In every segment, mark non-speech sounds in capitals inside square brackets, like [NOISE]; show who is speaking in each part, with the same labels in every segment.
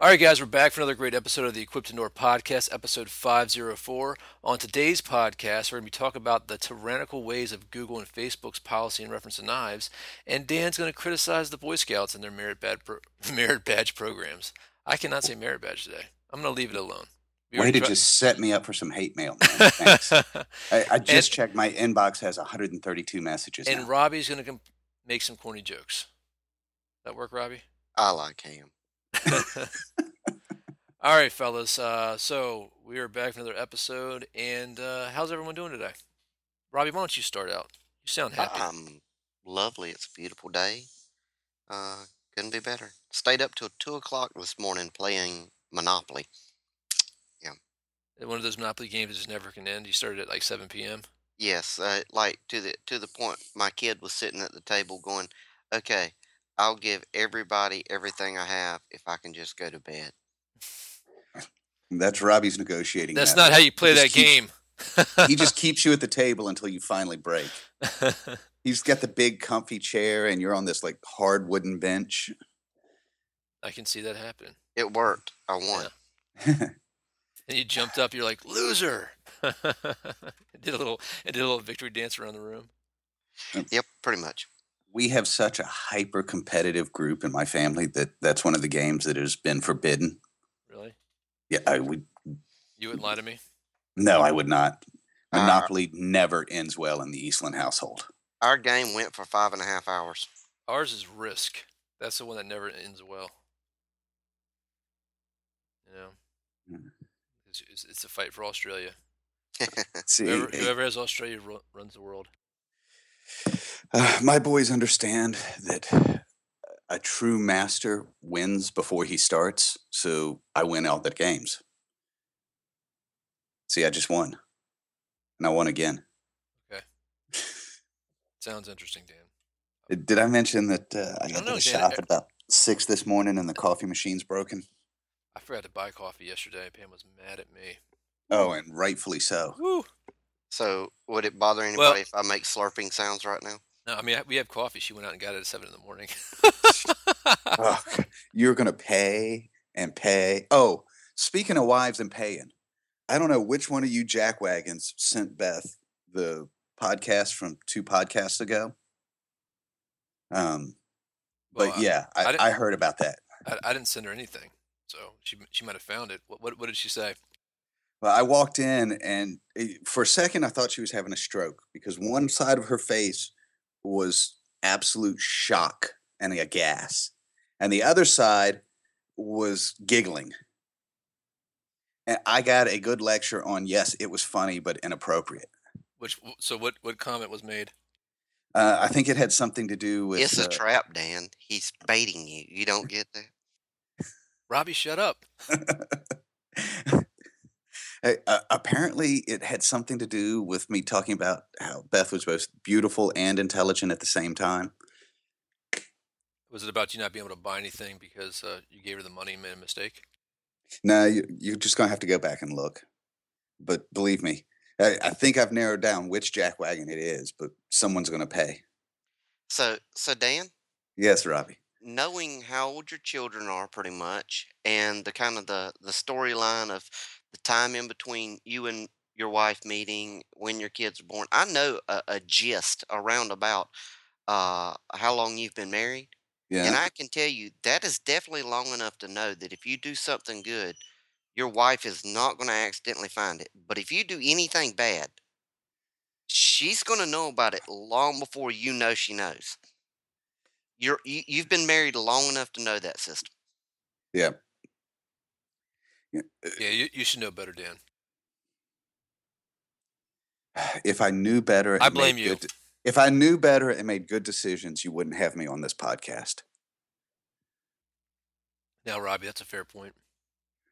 Speaker 1: All right, guys, we're back for another great episode of the Equip 2 Endure Podcast, episode 504. On today's podcast, we're going to be talking about the tyrannical ways of Google and Facebook's policy in reference to knives, and Dan's going to criticize the Boy Scouts and their merit, bad pro- [LAUGHS] merit badge programs. I cannot say merit badge today. I'm going to leave it alone. We
Speaker 2: Way to
Speaker 1: try-
Speaker 2: just set me up for some hate mail, man. [LAUGHS] Thanks. I, I just
Speaker 1: And-
Speaker 2: checked. My inbox has 132 messages
Speaker 1: and
Speaker 2: now.
Speaker 1: Robbie's going to com- make some corny jokes. That work, Robbie?
Speaker 3: I like him. [LAUGHS]
Speaker 1: All right, fellas. Uh, so we are back for another episode, and uh, how's everyone doing today? Robbie, why don't you start out? You sound happy.
Speaker 3: Um, lovely. It's a beautiful day. Uh, couldn't be better. Stayed up till two o'clock this morning playing Monopoly. Yeah.
Speaker 1: One of those Monopoly games that just never can end. You started at like 7 p.m.
Speaker 3: Yes, uh, like to the to the point. My kid was sitting at the table going, "Okay, I'll give everybody everything I have if I can just go to bed."
Speaker 2: That's Robbie's negotiating.
Speaker 1: That's
Speaker 2: method.
Speaker 1: not how you play that
Speaker 2: keeps-
Speaker 1: game.
Speaker 2: he just [LAUGHS] keeps you at the table until you finally break. [LAUGHS] He's got the big comfy chair, and you're on this like hard wooden bench.
Speaker 1: I can see that happening.
Speaker 3: It worked. I won.
Speaker 1: And you jumped up. You're like loser. [LAUGHS] did a little. And did a little victory dance around the room.
Speaker 3: Yep, pretty much.
Speaker 2: We have such a hyper competitive group in my family that that's one of the games that has been forbidden.
Speaker 1: Really?
Speaker 2: Yeah, I would.
Speaker 1: You wouldn't lie to me.
Speaker 2: No, I would not. Monopoly never ends well in the Eastland household.
Speaker 3: Our game went for five and a half hours.
Speaker 1: Ours is Risk. That's the one that never ends well. You know,
Speaker 2: Mm.
Speaker 1: it's, it's, it's a fight for Australia. [LAUGHS]
Speaker 2: See,
Speaker 1: Whoever,
Speaker 2: eh,
Speaker 1: whoever has Australia runs the world.
Speaker 2: Uh, my boys understand that a true master wins before he starts, so I win all the games. See, I just won, and I won again. Okay.
Speaker 1: Sounds interesting, Dan.
Speaker 2: Uh, Did I mention that uh, I got to the shop at about six this morning, and the coffee machine's broken?
Speaker 1: I forgot to buy coffee yesterday. And Pam was mad at me.
Speaker 2: Oh, and rightfully so.
Speaker 1: Woo!
Speaker 3: So, would it bother anybody
Speaker 1: Well-
Speaker 3: if I make slurping sounds right now?
Speaker 1: No, I mean we have coffee. She went out and got it at seven in the morning.
Speaker 2: Oh, you're going to pay and pay. Oh, speaking of wives and paying, I don't know which one of you jackwagons sent Beth the podcast from two podcasts ago. Um,
Speaker 1: Well,
Speaker 2: but
Speaker 1: I-
Speaker 2: yeah,
Speaker 1: I
Speaker 2: I,
Speaker 1: didn't-
Speaker 2: I heard about that.
Speaker 1: I, I didn't send her anything, so she she might have found it. What what, what did she say?
Speaker 2: Well, I walked in and for a second I thought she was having a stroke because one side of her face was absolute shock and a gas, and the other side was giggling. And I got a good lecture on yes, it was funny but inappropriate.
Speaker 1: Which so what what comment was made?
Speaker 2: Uh, I think it had something to do with
Speaker 3: it's a
Speaker 2: uh,
Speaker 3: trap, Dan. He's baiting you. You don't get that?
Speaker 1: Robbie, shut up. [LAUGHS]
Speaker 2: Uh, uh, apparently, it had something to do with me talking about how Beth was both beautiful and intelligent at the same time.
Speaker 1: Was it about you not being able to buy anything because uh, you gave her the money and made a mistake?
Speaker 2: No, you, you're just gonna have to go back and look. But believe me, I, I think I've narrowed down which jackwagon it is. But someone's gonna pay.
Speaker 3: So, so Dan,
Speaker 2: Yes, Robbie.
Speaker 3: knowing how old your children are, pretty much, and the kind of the the storyline of the time in between you and your wife meeting when your kids are born, I know a, a gist around about uh, how long you've been married,
Speaker 2: Yeah.
Speaker 3: and I can tell you that is definitely long enough to know that if you do something good, your wife is not going to accidentally find it. But if you do anything bad, she's going to know about it long before you know she knows. You're you, you've been married long enough to know that system.
Speaker 2: yeah. Yeah, uh,
Speaker 1: you, you should know better, Dan. [SIGHS]
Speaker 2: If I knew better,
Speaker 1: I blame you.
Speaker 2: good if I knew better and made good decisions, you wouldn't have me on this podcast.
Speaker 1: Now, Robbie, that's a fair point.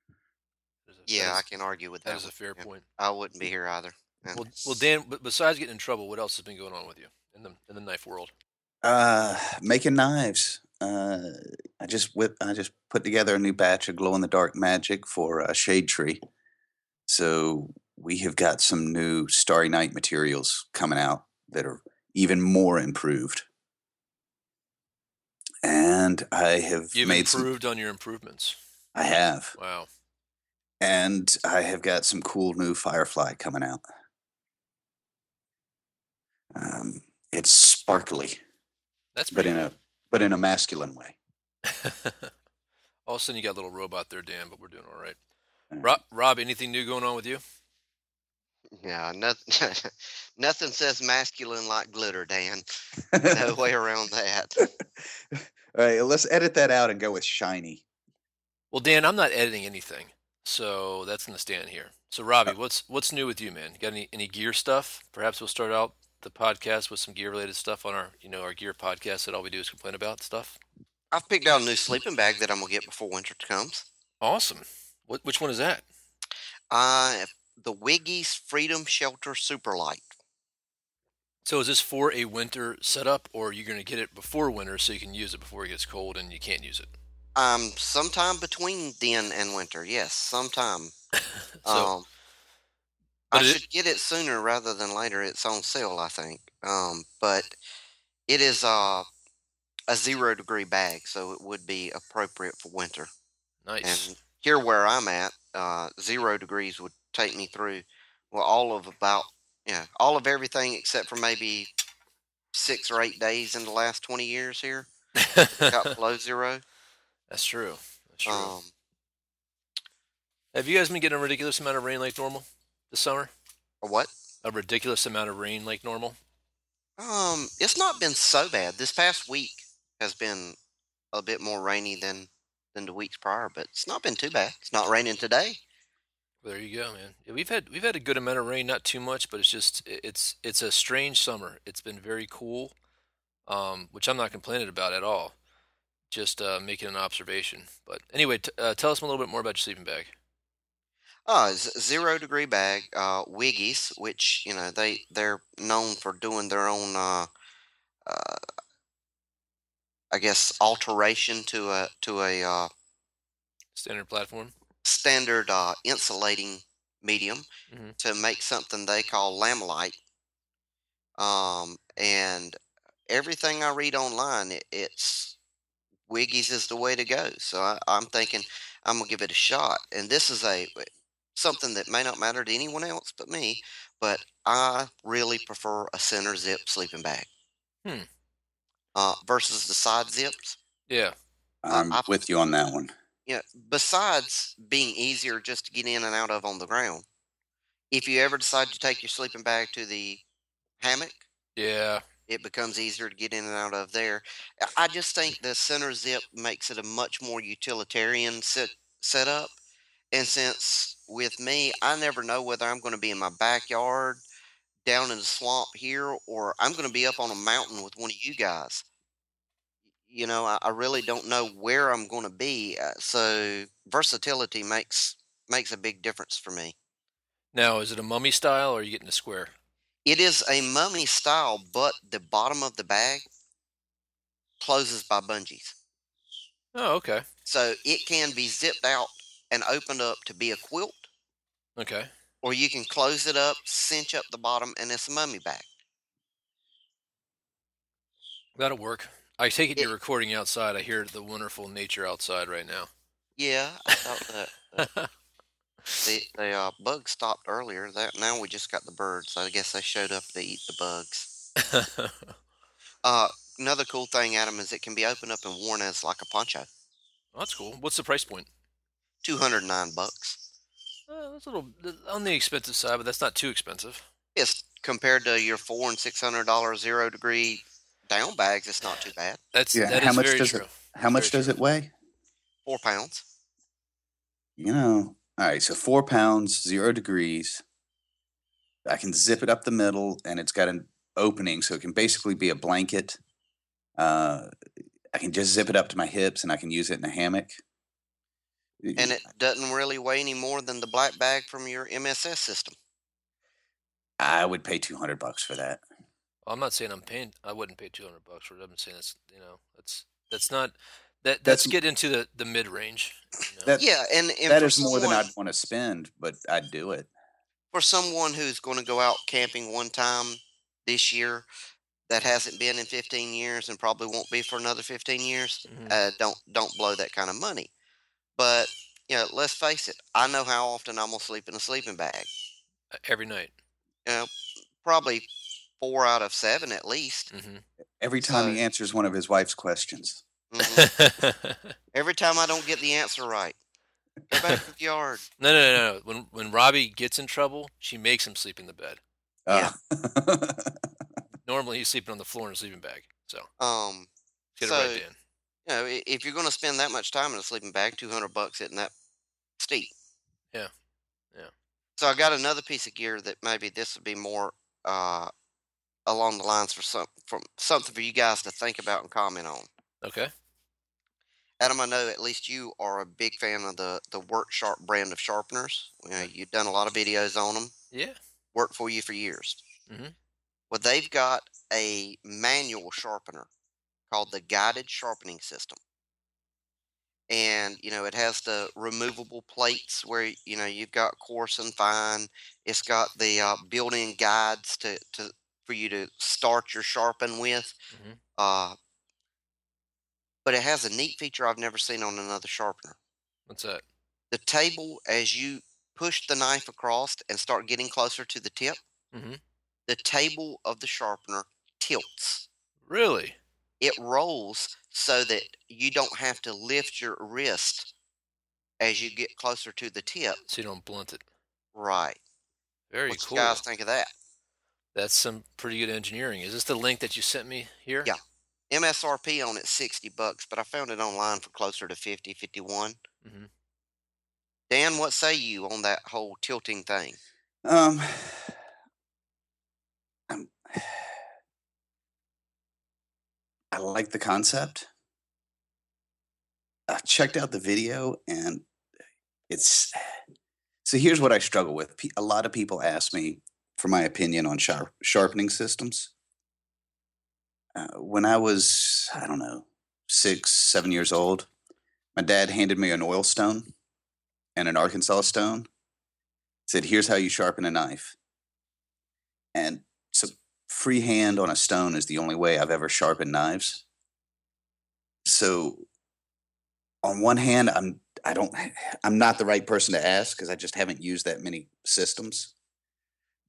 Speaker 1: A- that
Speaker 3: Yeah, I
Speaker 1: is-
Speaker 3: can argue with
Speaker 1: that
Speaker 3: that.
Speaker 1: is a fair
Speaker 3: Yeah,
Speaker 1: point.
Speaker 3: I wouldn't be here either.
Speaker 1: Well, well, Dan. Besides getting in trouble, what else has been going on with you in the in the knife world?
Speaker 2: Uh, making knives. Uh, I just whip. I just put together a new batch of glow in the dark magic for uh, Shade Tree. So we have got some new Starry Night materials coming out that are even more improved. And I have
Speaker 1: You've
Speaker 2: made some.
Speaker 1: improved on your improvements.
Speaker 2: I have.
Speaker 1: Wow.
Speaker 2: And I have got some cool new Firefly coming out. Um, it's sparkly,
Speaker 1: That's
Speaker 2: but in a but in a masculine way. [LAUGHS]
Speaker 1: All of a sudden, you got a little robot there, Dan, but we're doing all right.
Speaker 2: All right.
Speaker 1: Rob, Rob, anything new going on with you?
Speaker 3: Yeah, nothing, [LAUGHS] nothing says masculine like glitter, Dan. [LAUGHS] No way around that.
Speaker 2: All right, let's edit that out and go with shiny.
Speaker 1: Well, Dan, I'm not editing anything, so that's gonna stand here. So, Robbie, oh. what's what's new with you, man? You got any any gear stuff? Perhaps we'll start out the podcast with some gear related stuff on our you know our gear podcast that all we do is complain about stuff.
Speaker 3: I've picked out a new sleeping bag that I'm gonna get before winter comes.
Speaker 1: Awesome. What which one is that?
Speaker 3: Uh, the Wiggy's Freedom Shelter Super Light.
Speaker 1: So, is this for a winter setup, or you're you gonna get it before winter so you can use it before it gets cold and you can't use it?
Speaker 3: Um, sometime between then and winter. Yes, sometime. [LAUGHS]
Speaker 1: So,
Speaker 3: um, I
Speaker 1: it-
Speaker 3: should get it sooner rather than later. It's on sale, I think. Um, but it is uh, a zero degree bag, so it would be appropriate for winter.
Speaker 1: nice.
Speaker 3: And here where I'm at, uh, zero degrees would take me through well all of about yeah all of everything except for maybe six or eight days in the last 20 years here got [LAUGHS] below zero.
Speaker 1: That's true. That's true.
Speaker 3: Um,
Speaker 1: Have you guys been getting a ridiculous amount of rain like normal this summer?
Speaker 3: a what?
Speaker 1: A ridiculous amount of rain like normal?
Speaker 3: Um, it's not been so bad. This past week has been a bit more rainy than than the weeks prior, but it's not been too bad. It's not raining today.
Speaker 1: There you go, man. Yeah, we've had we've had a good amount of rain, not too much, but it's just it's it's a strange summer. It's been very cool, um, which I'm not complaining about at all. Just uh, making an observation. But anyway, t- uh, tell us a little bit more about your sleeping bag.
Speaker 3: Z- zero degree bag, uh, Wiggy's, which you know they they're known for doing their own, uh, uh, I guess, alteration to a to a uh,
Speaker 1: Standard platform.
Speaker 3: standard uh, insulating medium
Speaker 1: Mhm.
Speaker 3: to make something they call Lamilite. Um, and everything I read online, it, it's Wiggy's is the way to go. So I, I'm thinking I'm gonna give it a shot. And this is a something that may not matter to anyone else but me, but I really prefer a center zip sleeping bag.
Speaker 1: Hmm.
Speaker 3: Uh, versus the side zips.
Speaker 1: Yeah.
Speaker 2: I'm
Speaker 3: I-
Speaker 2: with you on that one.
Speaker 3: Yeah, besides being easier just to get in and out of on the ground, if you ever decide to take your sleeping bag to the hammock,
Speaker 1: Yeah.
Speaker 3: it becomes easier to get in and out of there. I- I just think the center zip makes it a much more utilitarian set setup. And since with me, I never know whether I'm going to be in my backyard, down in the swamp here, or I'm going to be up on a mountain with one of you guys. You know, I, I really don't know where I'm going to be. Uh, so versatility makes makes a big difference for me.
Speaker 1: Now, is it a mummy style or are you getting a square?
Speaker 3: It is a mummy style, but the bottom of the bag closes by bungees.
Speaker 1: Oh, okay.
Speaker 3: So it can be zipped out and opened up to be a quilt,
Speaker 1: Okay.
Speaker 3: Or you can close it up, cinch up the bottom, and it's a mummy bag.
Speaker 1: That'll work. I take it
Speaker 3: It-
Speaker 1: you're recording outside. I hear the wonderful nature outside right now.
Speaker 3: Yeah, I thought that uh, the [LAUGHS] the uh, bugs stopped earlier. That now we just got the birds. So I guess they showed up to eat the bugs. [LAUGHS] Uh, another cool thing, Adam, is it can be opened up and worn as like a poncho.
Speaker 1: That's cool. What's the price point?
Speaker 3: Two hundred nine bucks.
Speaker 1: Uh, that's a little on the expensive side, but that's not too expensive.
Speaker 3: Yes, compared to your four and six hundred dollar zero degree down bags. It's not too bad.
Speaker 1: That's
Speaker 2: Yeah,
Speaker 1: that
Speaker 2: how
Speaker 1: is
Speaker 2: much
Speaker 1: very
Speaker 2: does it-
Speaker 1: true.
Speaker 2: How much
Speaker 1: Very
Speaker 2: does it weigh?
Speaker 3: Four pounds.
Speaker 2: You know, all right, so four pounds, zero degrees. I can zip it up the middle, and it's got an opening, so it can basically be a blanket. Uh, I can just zip it up to my hips, and I can use it in a hammock.
Speaker 3: And it doesn't really weigh any more than the black bag from your MSS system.
Speaker 2: I would pay two hundred bucks for that.
Speaker 1: Well, I'm not saying I'm paying. I wouldn't pay 200 bucks for it. I'm saying that's you know that's that's not that
Speaker 2: That's-
Speaker 1: that's get into the the mid range. You know?
Speaker 2: That-
Speaker 3: Yeah, and, and
Speaker 2: that
Speaker 3: for
Speaker 2: is more than I'd want to spend, but I'd do it.
Speaker 3: for someone who's going to go out camping one time this year that hasn't been in 15 years and probably won't be for another 15 years
Speaker 1: Mhm.
Speaker 3: uh, don't don't blow that kind of money but you know, let's face it. I know how often I'm gonna sleep in a sleeping bag.
Speaker 1: Uh, Every night.
Speaker 3: You know, probably four out of seven at least.
Speaker 1: hmm
Speaker 2: Every time
Speaker 3: So-
Speaker 2: he answers one of his wife's questions.
Speaker 3: Mhm. [LAUGHS] Every time I don't get the answer right, go back to the yard. [LAUGHS]
Speaker 1: no, no, no, no. When when Robbie gets in trouble, she makes him sleep in the bed.
Speaker 2: Uh, [LAUGHS]
Speaker 1: Normally, he's sleeping on the floor in a sleeping bag. So
Speaker 3: Um,
Speaker 1: get
Speaker 3: So-
Speaker 1: it right, Dan.
Speaker 3: You know, if you're gonna spend that much time in a sleeping bag, two hundred bucks isn't that steep.
Speaker 1: Yeah. Yeah.
Speaker 3: So I got another piece of gear that maybe this would be more uh along the lines for some from something for you guys to think about and comment on.
Speaker 1: Okay.
Speaker 3: Adam, I know at least you are a big fan of the the Work Sharp brand of sharpeners. You know, you've done a lot of videos on them.
Speaker 1: Yeah.
Speaker 3: Worked for you for years.
Speaker 1: Mhm.
Speaker 3: Well, they've got a manual sharpener called the Guided Sharpening System, and you know it has the removable plates where you know you've got coarse and fine. It's got the uh, built-in guides to to for you to start your sharpen with.
Speaker 1: Mhm.
Speaker 3: Uh, but it has a neat feature I've never seen on another sharpener.
Speaker 1: What's that?
Speaker 3: The table, as you push the knife across and start getting closer to the tip,
Speaker 1: Mhm.
Speaker 3: the table of the sharpener tilts.
Speaker 1: Really?
Speaker 3: It rolls so that you don't have to lift your wrist as you get closer to the tip.
Speaker 1: So you don't blunt it.
Speaker 3: Right.
Speaker 1: Very
Speaker 3: what
Speaker 1: cool.
Speaker 3: you guys think of that?
Speaker 1: That's some pretty good engineering. Is this the link that you sent me here?
Speaker 3: Yeah. MSRP on it 60 bucks, but I found it online for closer to 50, 51.
Speaker 1: Mhm.
Speaker 3: Dan, what say you on that whole tilting thing?
Speaker 2: um, I'm- I like the concept. I checked out the video and it's so here's what I struggle with. A lot of people ask me for my opinion on sharp, sharpening systems. Uh, when I was, I don't know, six, seven years old, my dad handed me an oil stone and an Arkansas stone. Said, "Here's how you sharpen a knife." And freehand on a stone is the only way I've ever sharpened knives. So, on one hand, I'm I don't I'm not the right person to ask because I just haven't used that many systems.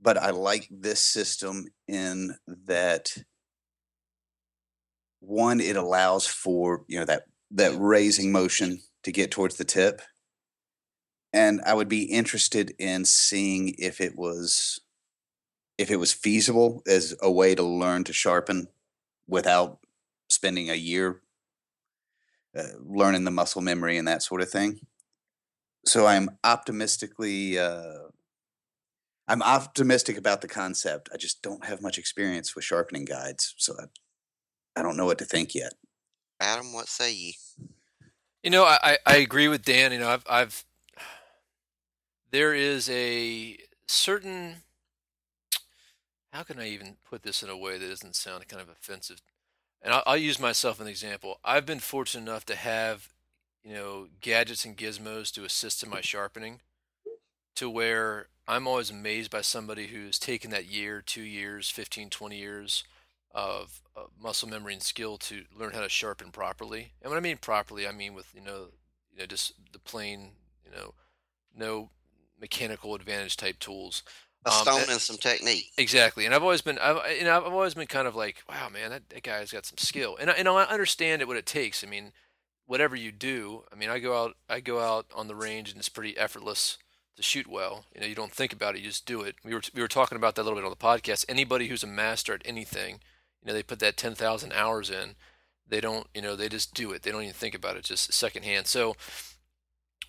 Speaker 2: But I like this system in that one, it allows for you know that that raising motion to get towards the tip. And I would be interested in seeing if it was if it was feasible as a way to learn to sharpen without spending a year uh, learning the muscle memory and that sort of thing. So I'm optimistically uh, I'm optimistic about the concept. I just don't have much experience with sharpening guides, so I, I don't know what to think yet.
Speaker 3: Adam, what say ye?
Speaker 1: You know, I, I- I agree with Dan. You know, I've, I've there is a certain how can I even put this in a way that doesn't sound kind of offensive? And I'll, I'll use myself as an example. I've been fortunate enough to have you know gadgets and gizmos to assist in my sharpening, to where I'm always amazed by somebody who's taken that year, two years, 15, 20 years of, of muscle memory and skill to learn how to sharpen properly. And when I mean properly, I mean with you know, you know, just the plain, you know, no mechanical advantage type tools.
Speaker 3: A
Speaker 1: Um,
Speaker 3: stone
Speaker 1: and-
Speaker 3: and some technique.
Speaker 1: Exactly, and I've always been, I've, you know, I've always been kind of like, wow, man, that, that guy's got some skill, and I, and I understand it what it takes. I mean, whatever you do, I mean, I go out, I go out on the range, and it's pretty effortless to shoot well. You know, you don't think about it, you just do it. We were we were talking about that a little bit on the podcast. Anybody who's a master at anything, you know, they put that ten thousand hours in. They don't, you know, they just do it. They don't even think about it, just secondhand. So,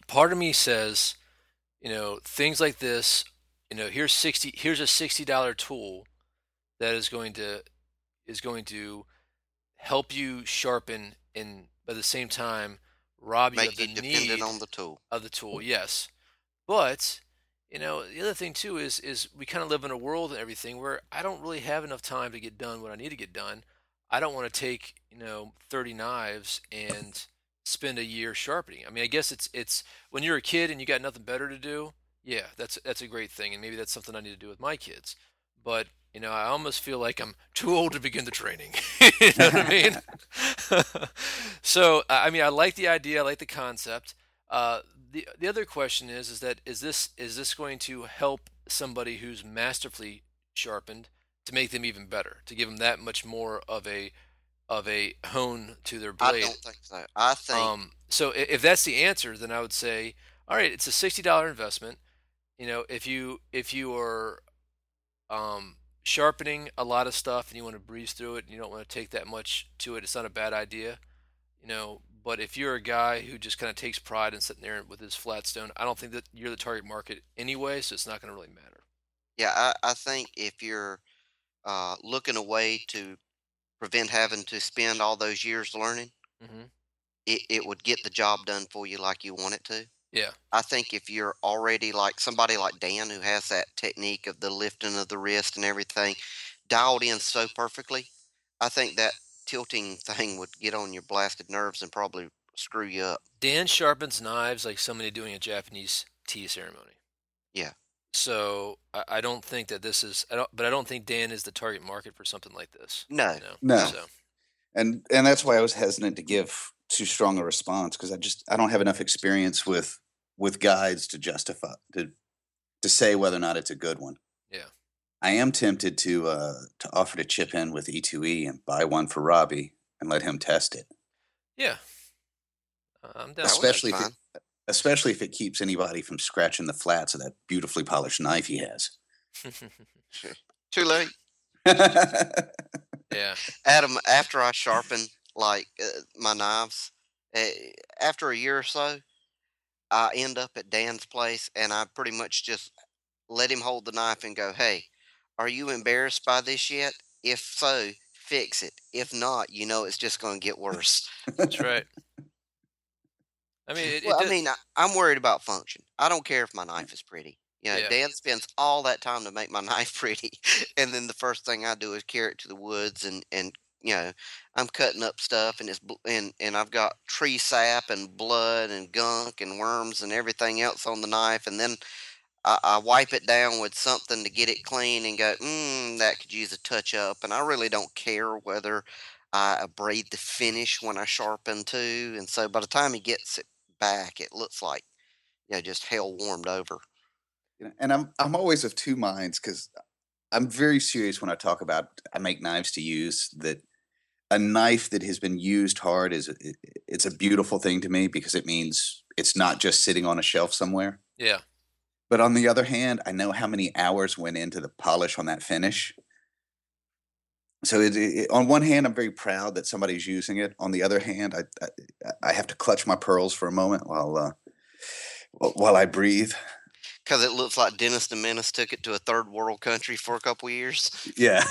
Speaker 1: part of me says, you know, things like this you know here's 60 here's a $60 tool that is going to is going to help you sharpen and by the same time rob you of the
Speaker 3: dependent
Speaker 1: need
Speaker 3: on the tool.
Speaker 1: of the tool yes. But you know the other thing too is is we kind of live in a world and everything where i don't really have enough time to get done what i need to get done. I don't want to take you know 30 knives and spend a year sharpening. I mean i guess it's it's when you're a kid and you got nothing better to do yeah that's that's a great thing and maybe that's something i need to do with my kids but you know i almost feel like i'm [LAUGHS] too old to begin the training [LAUGHS] you know what i mean [LAUGHS] so I mean, I like the idea. I like the concept. Uh, the the other question is is that is this is this going to help somebody who's masterfully sharpened to make them even better, to give them that much more of a of a hone to their blade?
Speaker 3: I don't think so. I think
Speaker 1: Um, so if that's the answer, then I would say, all right, it's a sixty dollar investment. You know, if you if you are um, sharpening a lot of stuff and you want to breeze through it and you don't want to take that much to it, it's not a bad idea. You know, but if you're a guy who just kind of takes pride in sitting there with his flat stone, I don't think that you're the target market anyway, so it's not going to really matter.
Speaker 3: yeah, I, I think if you're uh, looking a way to prevent having to spend all those years learning,
Speaker 1: hmm
Speaker 3: it, it would get the job done for you like you want it to.
Speaker 1: Yeah.
Speaker 3: I think if you're already like somebody like Dan who has that technique of the lifting of the wrist and everything dialed in so perfectly, I think that tilting [LAUGHS] thing would get on your blasted nerves and probably screw you up.
Speaker 1: Dan sharpens knives like somebody doing a Japanese tea ceremony.
Speaker 3: Yeah.
Speaker 1: So I, I don't think that this is, I don't, but I don't think Dan is the target market for something like this.
Speaker 3: No.
Speaker 1: You know?
Speaker 2: No.
Speaker 1: So
Speaker 2: and and that's why I was hesitant to give too strong a response because I just I don't have enough experience with with guides to justify to to say whether or not it's a good one.
Speaker 1: Yeah.
Speaker 2: I am tempted to uh to offer to chip in with E2E and buy one for Robbie and let him test it,
Speaker 1: yeah, I'm down. with that.
Speaker 2: especially if it, especially if it keeps anybody from scratching the flats of that beautifully polished knife he has. [LAUGHS]
Speaker 3: Too late. [LAUGHS]
Speaker 1: yeah.
Speaker 3: Adam, after I sharpen like uh, my knives, uh, after a year or so, I end up at Dan's place and I pretty much just let him hold the knife and go, "Hey, are you embarrassed by this yet? If so, fix it. If not, you know it's just going to get worse." [LAUGHS]
Speaker 1: That's right. I mean, it, it
Speaker 3: I mean, I, I'm worried about function. I don't care if my knife is pretty. You know,
Speaker 1: Yeah.
Speaker 3: Dan spends all that time to make my [LAUGHS] knife pretty, and then the first thing I do is carry it to the woods, and and you know, I'm cutting up stuff, and it's and and I've got tree sap and blood and gunk and worms and everything else on the knife, and then I, I wipe it down with something to get it clean and go, mm, that could use a touch up, and I really don't care whether I abrade the finish when I sharpen too, and so by the time he gets it back, it looks like you know just hell warmed over.
Speaker 2: And I'm I'm always of two minds because I'm very serious when I talk about I make knives to use. That a knife that has been used hard is it's a beautiful thing to me because it means it's not just sitting on a shelf somewhere.
Speaker 1: yeah.
Speaker 2: But on the other hand, I know how many hours went into the polish on that finish. So it, it, on one hand, I'm very proud that somebody's using it. On the other hand, I I, I have to clutch my pearls for a moment while uh, while I breathe.
Speaker 3: Because it looks like Dennis the Menace took it to a third world country for a couple years.
Speaker 2: Yeah.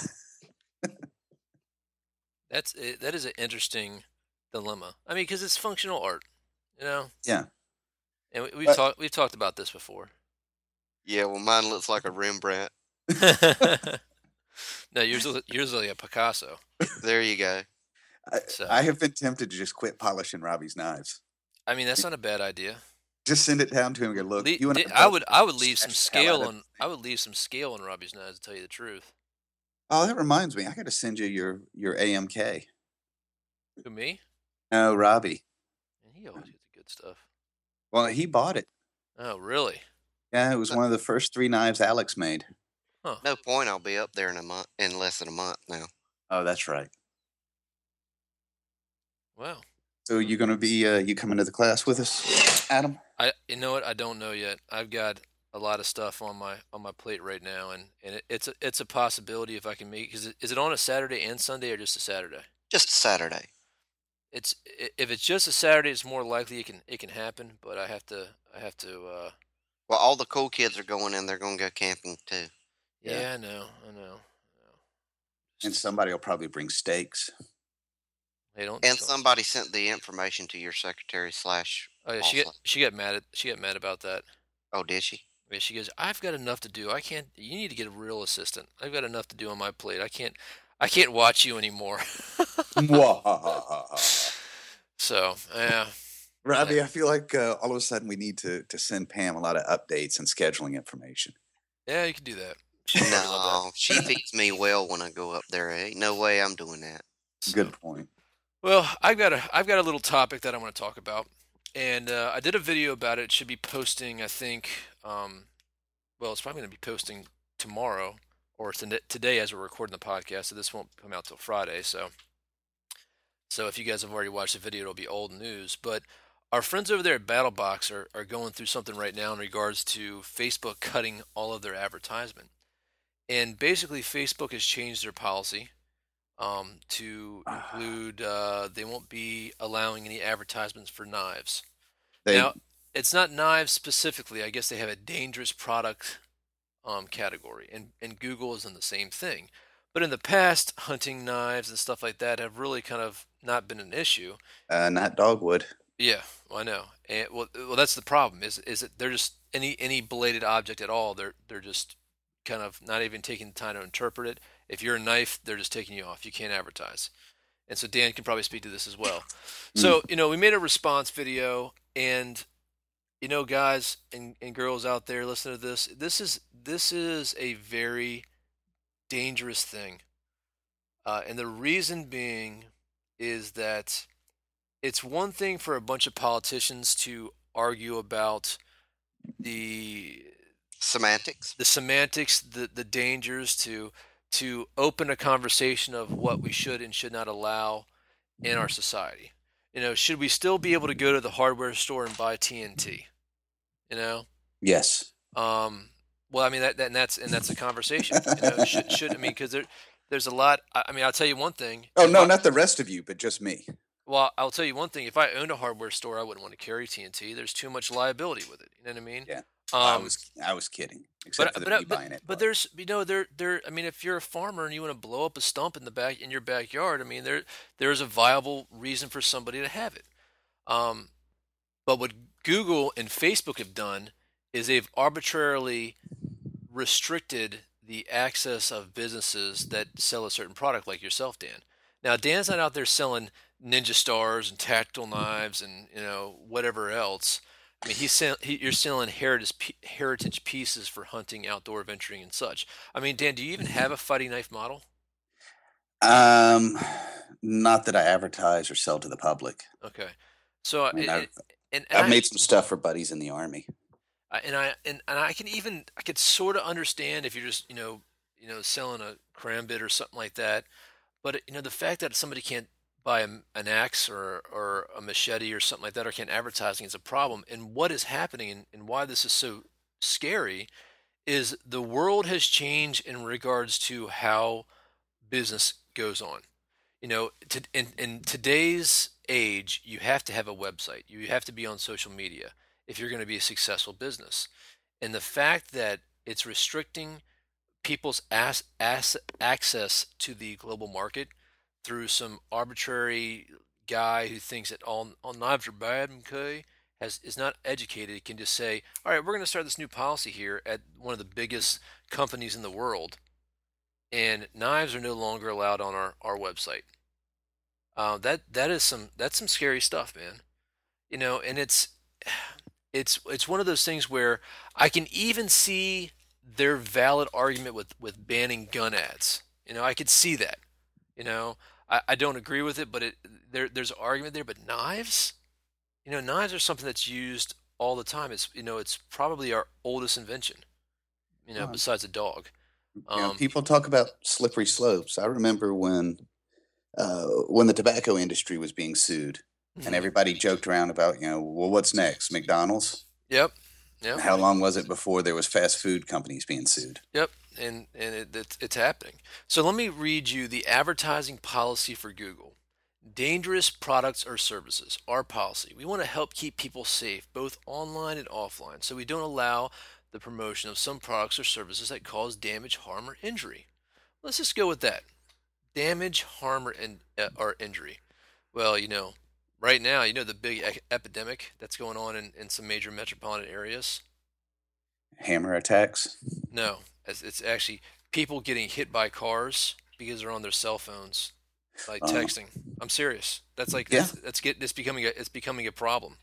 Speaker 1: That's eh, that is an interesting dilemma. I mean, because it's functional art, you know.
Speaker 2: Yeah.
Speaker 1: And we, we've talked we've talked about this before.
Speaker 3: Yeah, well, mine looks like a Rembrandt. [LAUGHS]
Speaker 1: no, yours [LAUGHS] is- yours is like a Picasso.
Speaker 3: There you go.
Speaker 2: I,
Speaker 1: So-
Speaker 2: I have been tempted to just quit polishing Robbie's knives.
Speaker 1: I mean, that's not a bad idea.
Speaker 2: Just send it down to him and go, look,
Speaker 1: Le-
Speaker 2: you and I,
Speaker 1: I would I would leave some
Speaker 2: scratched the hell out
Speaker 1: scale
Speaker 2: of
Speaker 1: on I would leave some scale on Robbie's knives to tell you the truth.
Speaker 2: Oh, that reminds me. I got to send you your your AMK.
Speaker 1: To me?
Speaker 2: No, Robbie.
Speaker 1: Man, he always gets the good stuff.
Speaker 2: Well, he bought it.
Speaker 1: Oh, really?
Speaker 2: Yeah, it was one of the first three knives Alex made.
Speaker 3: No point. I'll be up there in a month, in less than a month now.
Speaker 2: Oh, that's right.
Speaker 1: Wow.
Speaker 2: So you're going to be uh, you coming to the class with us, Adam?
Speaker 1: I you know what? I don't know yet. I've got a lot of stuff on my on my plate right now, and and it, it's a it's a possibility if I can make. Is it, is it on a Saturday and Sunday or just a Saturday?
Speaker 3: Just Saturday.
Speaker 1: It's if it's just a Saturday, it's more likely it can it can happen. But I have to I have to. uh
Speaker 3: Well, all the cool kids are going in. They're going to go camping too.
Speaker 1: Yeah,
Speaker 2: Yeah.
Speaker 1: I know, I know.
Speaker 2: And somebody will probably bring steaks.
Speaker 1: They don't.
Speaker 3: And
Speaker 1: don't-
Speaker 3: somebody sent the information to your secretary slash.
Speaker 1: Oh yeah, she got she got mad at she got mad about that.
Speaker 3: Oh, did she?
Speaker 1: Yeah, she goes, I've got enough to do. I can't. You need to get a real assistant. I've got enough to do on my plate. I can't. I can't watch you anymore. [LAUGHS] so yeah,
Speaker 2: Robbie, I feel like uh, all of a sudden we need to to send Pam a lot of updates and scheduling information.
Speaker 1: yeah, you can do that. She would love
Speaker 3: No, she feeds me well when I go up there. Ain't no way I'm doing that.
Speaker 1: that. So-
Speaker 2: Good point.
Speaker 1: Well, I've got a I've got a little topic that I want to talk about. And uh, I did a video about it. It should be posting, I think. Um, well, it's probably going to be posting tomorrow or today as we're recording the podcast. So this won't come out till Friday. So, so if you guys have already watched the video, it'll be old news. But our friends over there at Battlbox are, are going through something right now in regards to Facebook cutting all of their advertisement. And basically, Facebook has changed their policy um, to ah. include uh, they won't be allowing any advertisements for knives. They, now, it's not knives specifically. I guess they have a dangerous product um, category, and, and Google is in the same thing. But in the past, hunting knives and stuff like that have really kind of not been an issue.
Speaker 2: Uh, not dogwood.
Speaker 1: Yeah, well, I know. And well, well, that's the problem. Is is it they're just any any bladed object at all? They're they're just kind of not even taking the time to interpret it. If you're a knife, they're just taking you off. You can't advertise. And so Dan can probably speak to this as well. [LAUGHS] So, you know, we made a response video and you know, guys and, and girls out there listening to this, this is this is a very dangerous thing. Uh, and the reason being is that it's one thing for a bunch of politicians to argue about the
Speaker 3: semantics?
Speaker 1: The semantics the the dangers to to open a conversation of what we should and should not allow in our society. You know should we still be able to go to the hardware store and buy tnt you know?
Speaker 2: Yes.
Speaker 1: Um well i mean that, that and that's and that's a conversation [LAUGHS] you know should, should i mean because there there's a lot i mean i'll tell you one thing
Speaker 2: oh no I, not the rest of you but just me.
Speaker 1: Well i'll tell you one thing if i owned a hardware store i wouldn't want to carry tnt there's too much liability with it you know what i mean?
Speaker 2: Yeah um, I was I was kidding. Except but, for but,
Speaker 1: but,
Speaker 2: it,
Speaker 1: but there's you know there there I mean if you're a farmer and you want to blow up a stump in the back in your backyard, I mean there there's a viable reason for somebody to have it. Um, but what Google and Facebook have done is they've arbitrarily restricted the access of businesses that sell a certain product, like yourself, Dan. Now Dan's not out there selling ninja stars and tactile knives and you know whatever else. I mean, he's sell, he, you're selling heritage heritage pieces for hunting, outdoor venturing, and such. I mean, Dan, do you even have a fighting knife model?
Speaker 2: Um, not that I advertise or sell to the public.
Speaker 1: Okay, so I mean,
Speaker 2: I've, and, and I've I, made some stuff for buddies in the army.
Speaker 1: And I and, and I can even I could sort of understand if you're just you know you know selling a karambit or something like that, but you know the fact that somebody can't buy a, an axe or, or a machete or something like that or can't advertising is a problem. And what is happening and, and why this is so scary is the world has changed in regards to how business goes on. You know, to, in, in today's age, you have to have a website. You have to be on social media if you're going to be a successful business. And the fact that it's restricting people's ass, ass, access to the global market through some arbitrary guy who thinks that all, all knives are bad, okay, has is not educated, can just say, all right, we're going to start this new policy here at one of the biggest companies in the world, and knives are no longer allowed on our, our website. Uh, that that is some that's some scary stuff, man. You know, and it's it's it's one of those things where I can even see their valid argument with with banning gun ads. You know, I could see that. You know, I, I don't agree with it, but it there there's an argument there. But knives, you know, knives are something that's used all the time. It's you know, it's probably our oldest invention. You know, besides a dog.
Speaker 2: Um, you know, people talk about slippery slopes. I remember when uh, when the tobacco industry was being sued, and mm-hmm. everybody joked around about, you know, well, what's next? McDonald's.
Speaker 1: Yep. Yep.
Speaker 2: How long was it before there was fast food companies being sued?
Speaker 1: Yep and and it, it's, it's happening. So let me read you the advertising policy for Google. Dangerous products or services, our policy. We want to help keep people safe, both online and offline, so we don't allow the promotion of some products or services that cause damage, harm, or injury. Let's just go with that. Damage, harm, or, in, uh, or injury. Well, you know, right now, you know the big e- epidemic that's going on in, in some major metropolitan areas?
Speaker 2: Hammer attacks?
Speaker 1: No, it's actually people getting hit by cars because they're on their cell phones, like uh, texting. I'm serious. That's like yeah. that's, that's get it's becoming a it's becoming a problem,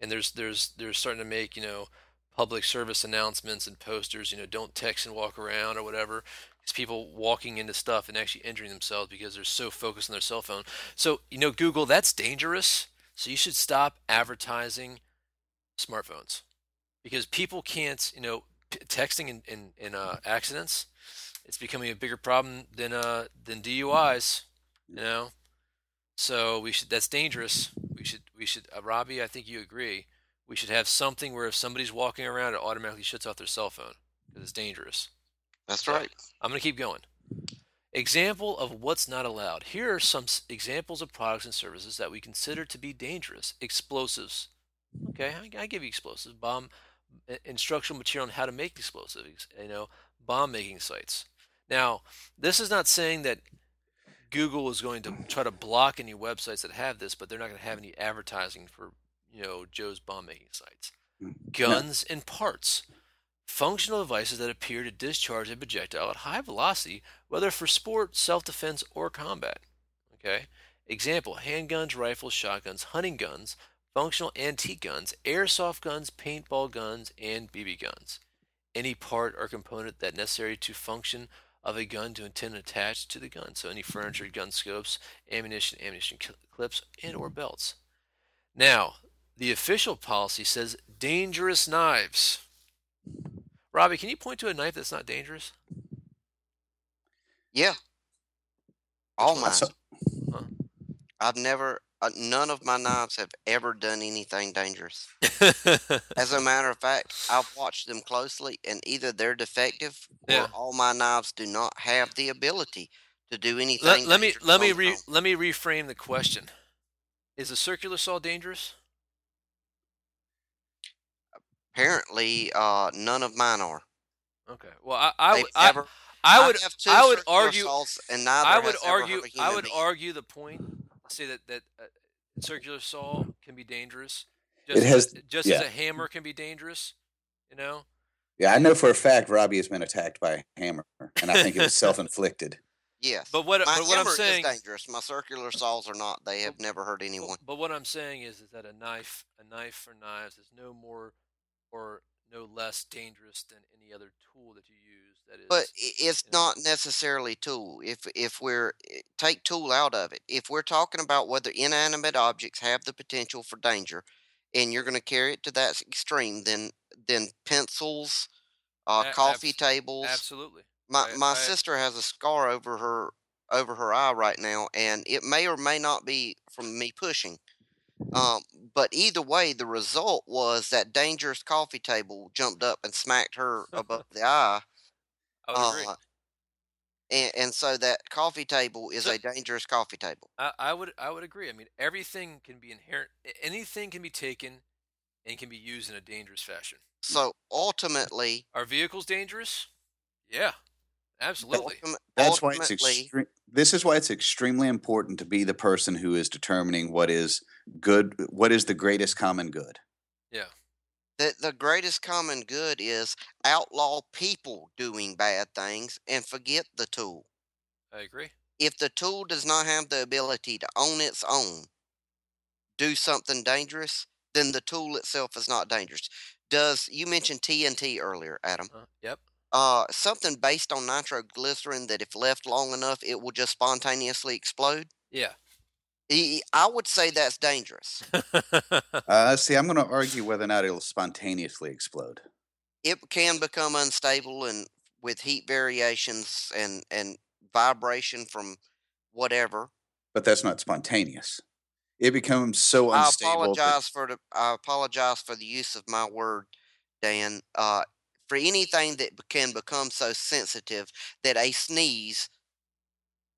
Speaker 1: and there's there's they're starting to make you know public service announcements and posters. You know, don't text and walk around or whatever. It's people walking into stuff and actually injuring themselves because they're so focused on their cell phone. So you know, Google, that's dangerous. So you should stop advertising smartphones because people can't, you know, p- texting in in, in uh, accidents. It's becoming a bigger problem than uh than DUIs. You know, so we should. That's dangerous. We should. We should. Uh, Robbie, I think you agree. We should have something where if somebody's walking around, it automatically shuts off their cell phone because it's dangerous.
Speaker 3: That's
Speaker 1: So,
Speaker 3: right.
Speaker 1: I'm going to keep going. Example of what's not allowed. Here are some s- examples of products and services that we consider to be dangerous. Explosives. Okay, I, I give you explosives. Bomb instructional material on how to make explosives. You know, bomb making sites. Now, this is not saying that Google is going to try to block any websites that have this, but they're not going to have any advertising for you know Joe's bomb making sites. Guns and parts. Functional devices that appear to discharge a projectile at high velocity, whether for sport, self defense, or combat. Okay? Example handguns, rifles, shotguns, hunting guns, functional antique guns, airsoft guns, paintball guns, and BB guns. Any part or component that necessary to function of a gun to intend and attach to the gun. So any furniture, gun scopes, ammunition, ammunition clips, and or belts. Now, the official policy says dangerous knives. Robbie, can you point to a knife that's not dangerous?
Speaker 3: Yeah. All mine.
Speaker 2: So-
Speaker 3: I've never. Uh, none of my knives have ever done anything dangerous. As a [LAUGHS] matter of fact, I've watched them closely, and either they're defective or
Speaker 1: Yeah.
Speaker 3: all my knives do not have the ability to do anything.
Speaker 1: let, let me let me re, let me reframe the question. Is a circular saw dangerous?
Speaker 3: Apparently, uh, none of mine are.
Speaker 1: Okay. Well, I I,
Speaker 3: They've
Speaker 1: would- I, I would I would argue
Speaker 3: and neither
Speaker 1: I would argue I would
Speaker 3: being.
Speaker 1: argue the point. Say that that a circular saw can be dangerous.
Speaker 2: It
Speaker 1: Just
Speaker 2: has-
Speaker 1: as, just as a hammer can be dangerous. You know.
Speaker 2: Yeah, I know for a fact Robbie has been attacked by a hammer, and I think it was [LAUGHS] self-inflicted.
Speaker 3: Yes.
Speaker 1: But what
Speaker 3: my
Speaker 1: but what I'm
Speaker 3: hammer
Speaker 1: saying
Speaker 3: is dangerous. My circular saws are not. They have never hurt anyone.
Speaker 1: But what I'm saying is, is that a knife, a knife for knives, is no more or no less dangerous than any other tool that you use. That is.
Speaker 3: But it's
Speaker 1: know.
Speaker 3: not necessarily tool. If if we're eh, take tool out of it, if we're talking about whether inanimate objects have the potential for danger, and you're going to carry it to that extreme, then then pencils, uh,
Speaker 1: A-
Speaker 3: coffee
Speaker 1: abs-
Speaker 3: tables.
Speaker 1: absolutely.
Speaker 3: My
Speaker 1: I-
Speaker 3: my
Speaker 1: I-
Speaker 3: sister has a scar over her over her eye right now, and it may or may not be from me pushing. Um, but either way, the result was that dangerous coffee table jumped up and smacked her above [LAUGHS] the eye.
Speaker 1: I would agree.
Speaker 3: Uh, and, and so that coffee table is
Speaker 1: So-
Speaker 3: a dangerous coffee table.
Speaker 1: I, I would I would agree. I mean, everything can be inherent. Anything can be taken and can be used in a dangerous fashion.
Speaker 3: So ultimately,
Speaker 1: Are vehicles dangerous? Yeah, absolutely.
Speaker 3: ultim-
Speaker 2: That's why it's
Speaker 3: ultimately,
Speaker 2: extreme. This is why it's extremely important to be the person who is determining what is good, what is the greatest common good.
Speaker 1: Yeah.
Speaker 3: The, the greatest common good is outlaw people doing bad things and forget the tool.
Speaker 1: I agree.
Speaker 3: If the tool does not have the ability to own its own, do something dangerous, then the tool itself is not dangerous. Does you mentioned TNT earlier, Adam?
Speaker 1: Uh, yep.
Speaker 3: Uh, something based on nitroglycerin that if left long enough, it will just spontaneously explode.
Speaker 1: Yeah.
Speaker 3: I would say that's dangerous. [LAUGHS]
Speaker 2: Uh, see, I'm going to argue whether or not it'll spontaneously explode.
Speaker 3: It can become unstable and with heat variations and and vibration from whatever.
Speaker 2: But that's not spontaneous. It becomes so
Speaker 3: I
Speaker 2: unstable. that-
Speaker 3: apologize for the I apologize for the use of my word, Dan. Uh, for anything that can become so sensitive that a sneeze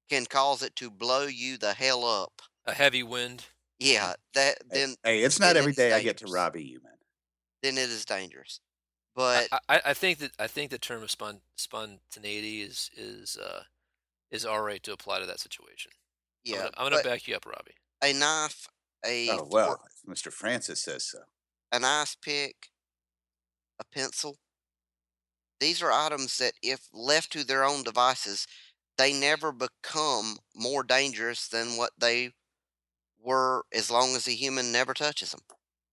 Speaker 3: can cause it to blow you the hell up.
Speaker 1: A heavy wind.
Speaker 3: Yeah, that then
Speaker 2: hey, it's not every
Speaker 3: it's
Speaker 2: day I get to
Speaker 3: dangerous.
Speaker 2: Robbie you, man.
Speaker 3: then it is dangerous. But
Speaker 1: I, I think that I think the term of spon, spontaneity is is uh, is all right to apply to that situation. I'm
Speaker 3: yeah,
Speaker 1: gonna, I'm gonna back you up, Robbie.
Speaker 3: a knife, a
Speaker 2: Oh well, if Mr. Francis says so.
Speaker 3: an ice pick, a pencil. These are items that, if left to their own devices, they never become more dangerous than what they were as long as a human never touches them.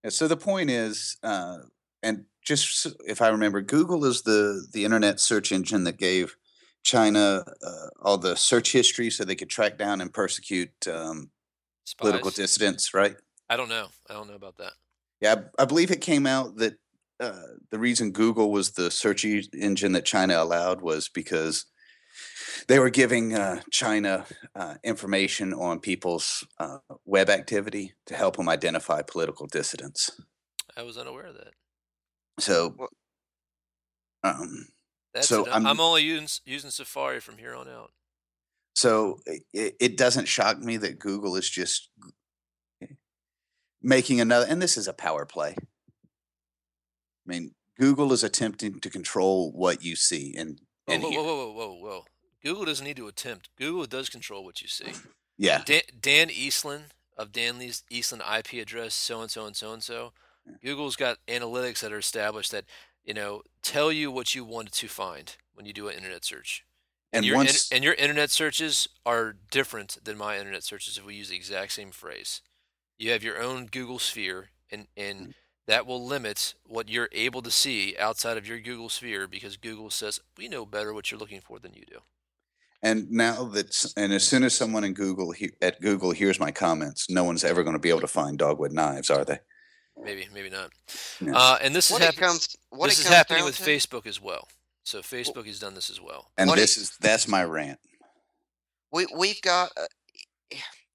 Speaker 2: And so the point is, uh, and just if I remember, Google is the the internet search engine that gave China uh, all the search history so they could track down and persecute um, political dissidents, right?
Speaker 1: I don't know. I don't know about that.
Speaker 2: Yeah, I, I believe it came out that uh, the reason Google was the search engine that China allowed was because they were giving uh, China uh, information on people's uh, web activity to help them identify political dissidents.
Speaker 1: I was unaware of that.
Speaker 2: So, um,
Speaker 1: That's
Speaker 2: So.
Speaker 1: I'm,
Speaker 2: I'm-
Speaker 1: only using using Safari from here on out.
Speaker 2: so it, it doesn't shock me that Google is just making another, and this is a power play. I mean, Google is attempting to control what you see and
Speaker 1: Whoa,
Speaker 2: and
Speaker 1: whoa, whoa, whoa, whoa, whoa, whoa! Google doesn't need to attempt. Google does control what you see.
Speaker 2: Yeah,
Speaker 1: Dan, Dan Eastland of Dan Lee's Eastland IP address so and so and so and so. Google's got analytics that are established that you know tell you what you want to find when you do an internet search.
Speaker 2: and
Speaker 1: your in-
Speaker 2: once
Speaker 1: and your internet searches are different than my internet searches if we use the exact same phrase. You have your own Google sphere, and and mm-hmm. that will limit what you're able to see outside of your Google sphere because Google says we know better what you're looking for than you do.
Speaker 2: And now that's and as soon as someone in Google he, at Google hears my comments, no one's ever going to be able to find dogwood knives, are they?
Speaker 1: Maybe, maybe not.
Speaker 2: Yeah.
Speaker 1: Uh, and this is
Speaker 3: What
Speaker 1: happening.
Speaker 3: comes what
Speaker 1: This
Speaker 3: it
Speaker 1: is
Speaker 3: comes
Speaker 1: happening with
Speaker 3: to-
Speaker 1: Facebook as well. So Facebook has done this as well.
Speaker 2: and
Speaker 3: what
Speaker 2: this is that's my rant.
Speaker 3: we we've got uh,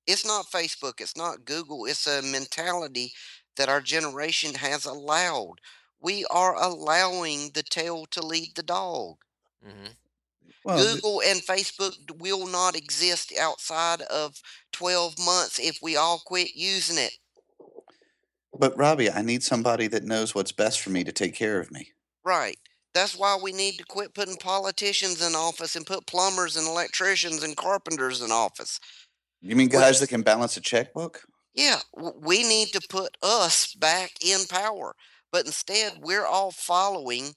Speaker 3: it's not Facebook, it's not Google, it's a mentality that our generation has allowed. We are allowing the tail to lead the dog.
Speaker 1: hmm
Speaker 2: Well,
Speaker 3: Google and Facebook will not exist outside of 12 months if we all quit using it.
Speaker 2: but Robbie, I need somebody that knows what's best for me to take care of me.
Speaker 3: Right. That's why we need to quit putting politicians in office and put plumbers and electricians and carpenters in office.
Speaker 2: You mean guys that can balance a checkbook?
Speaker 3: Yeah, we need to put us back in power. But instead, we're all following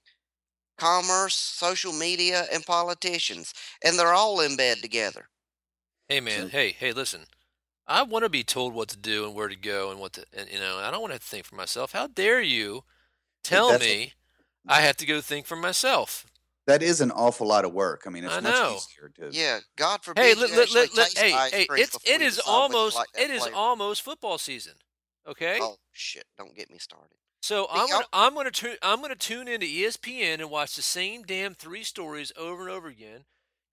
Speaker 3: commerce, social media, and politicians, and they're all in bed together.
Speaker 1: Hey man, hey, hey, listen. I want to be told what to do and where to go and what to, and you know, I don't want to have to think for myself. How dare you tell
Speaker 2: that's
Speaker 1: me I have to go think for myself?
Speaker 2: That is an awful lot of work. I mean, it's
Speaker 1: I
Speaker 2: much
Speaker 1: know.
Speaker 2: easier to.
Speaker 3: Yeah, God forbid
Speaker 1: Hey, let, let, let, let, hey, hey,
Speaker 3: cream
Speaker 1: it's
Speaker 3: before
Speaker 1: it
Speaker 3: you
Speaker 1: is
Speaker 3: decide whether you
Speaker 1: almost
Speaker 3: like that
Speaker 1: it is
Speaker 3: flavor.
Speaker 1: almost football season. Okay?
Speaker 3: Oh shit! Don't get me started.
Speaker 1: So I'm gonna, I'm gonna tune I'm gonna tune into ESPN and watch the same damn three stories over and over again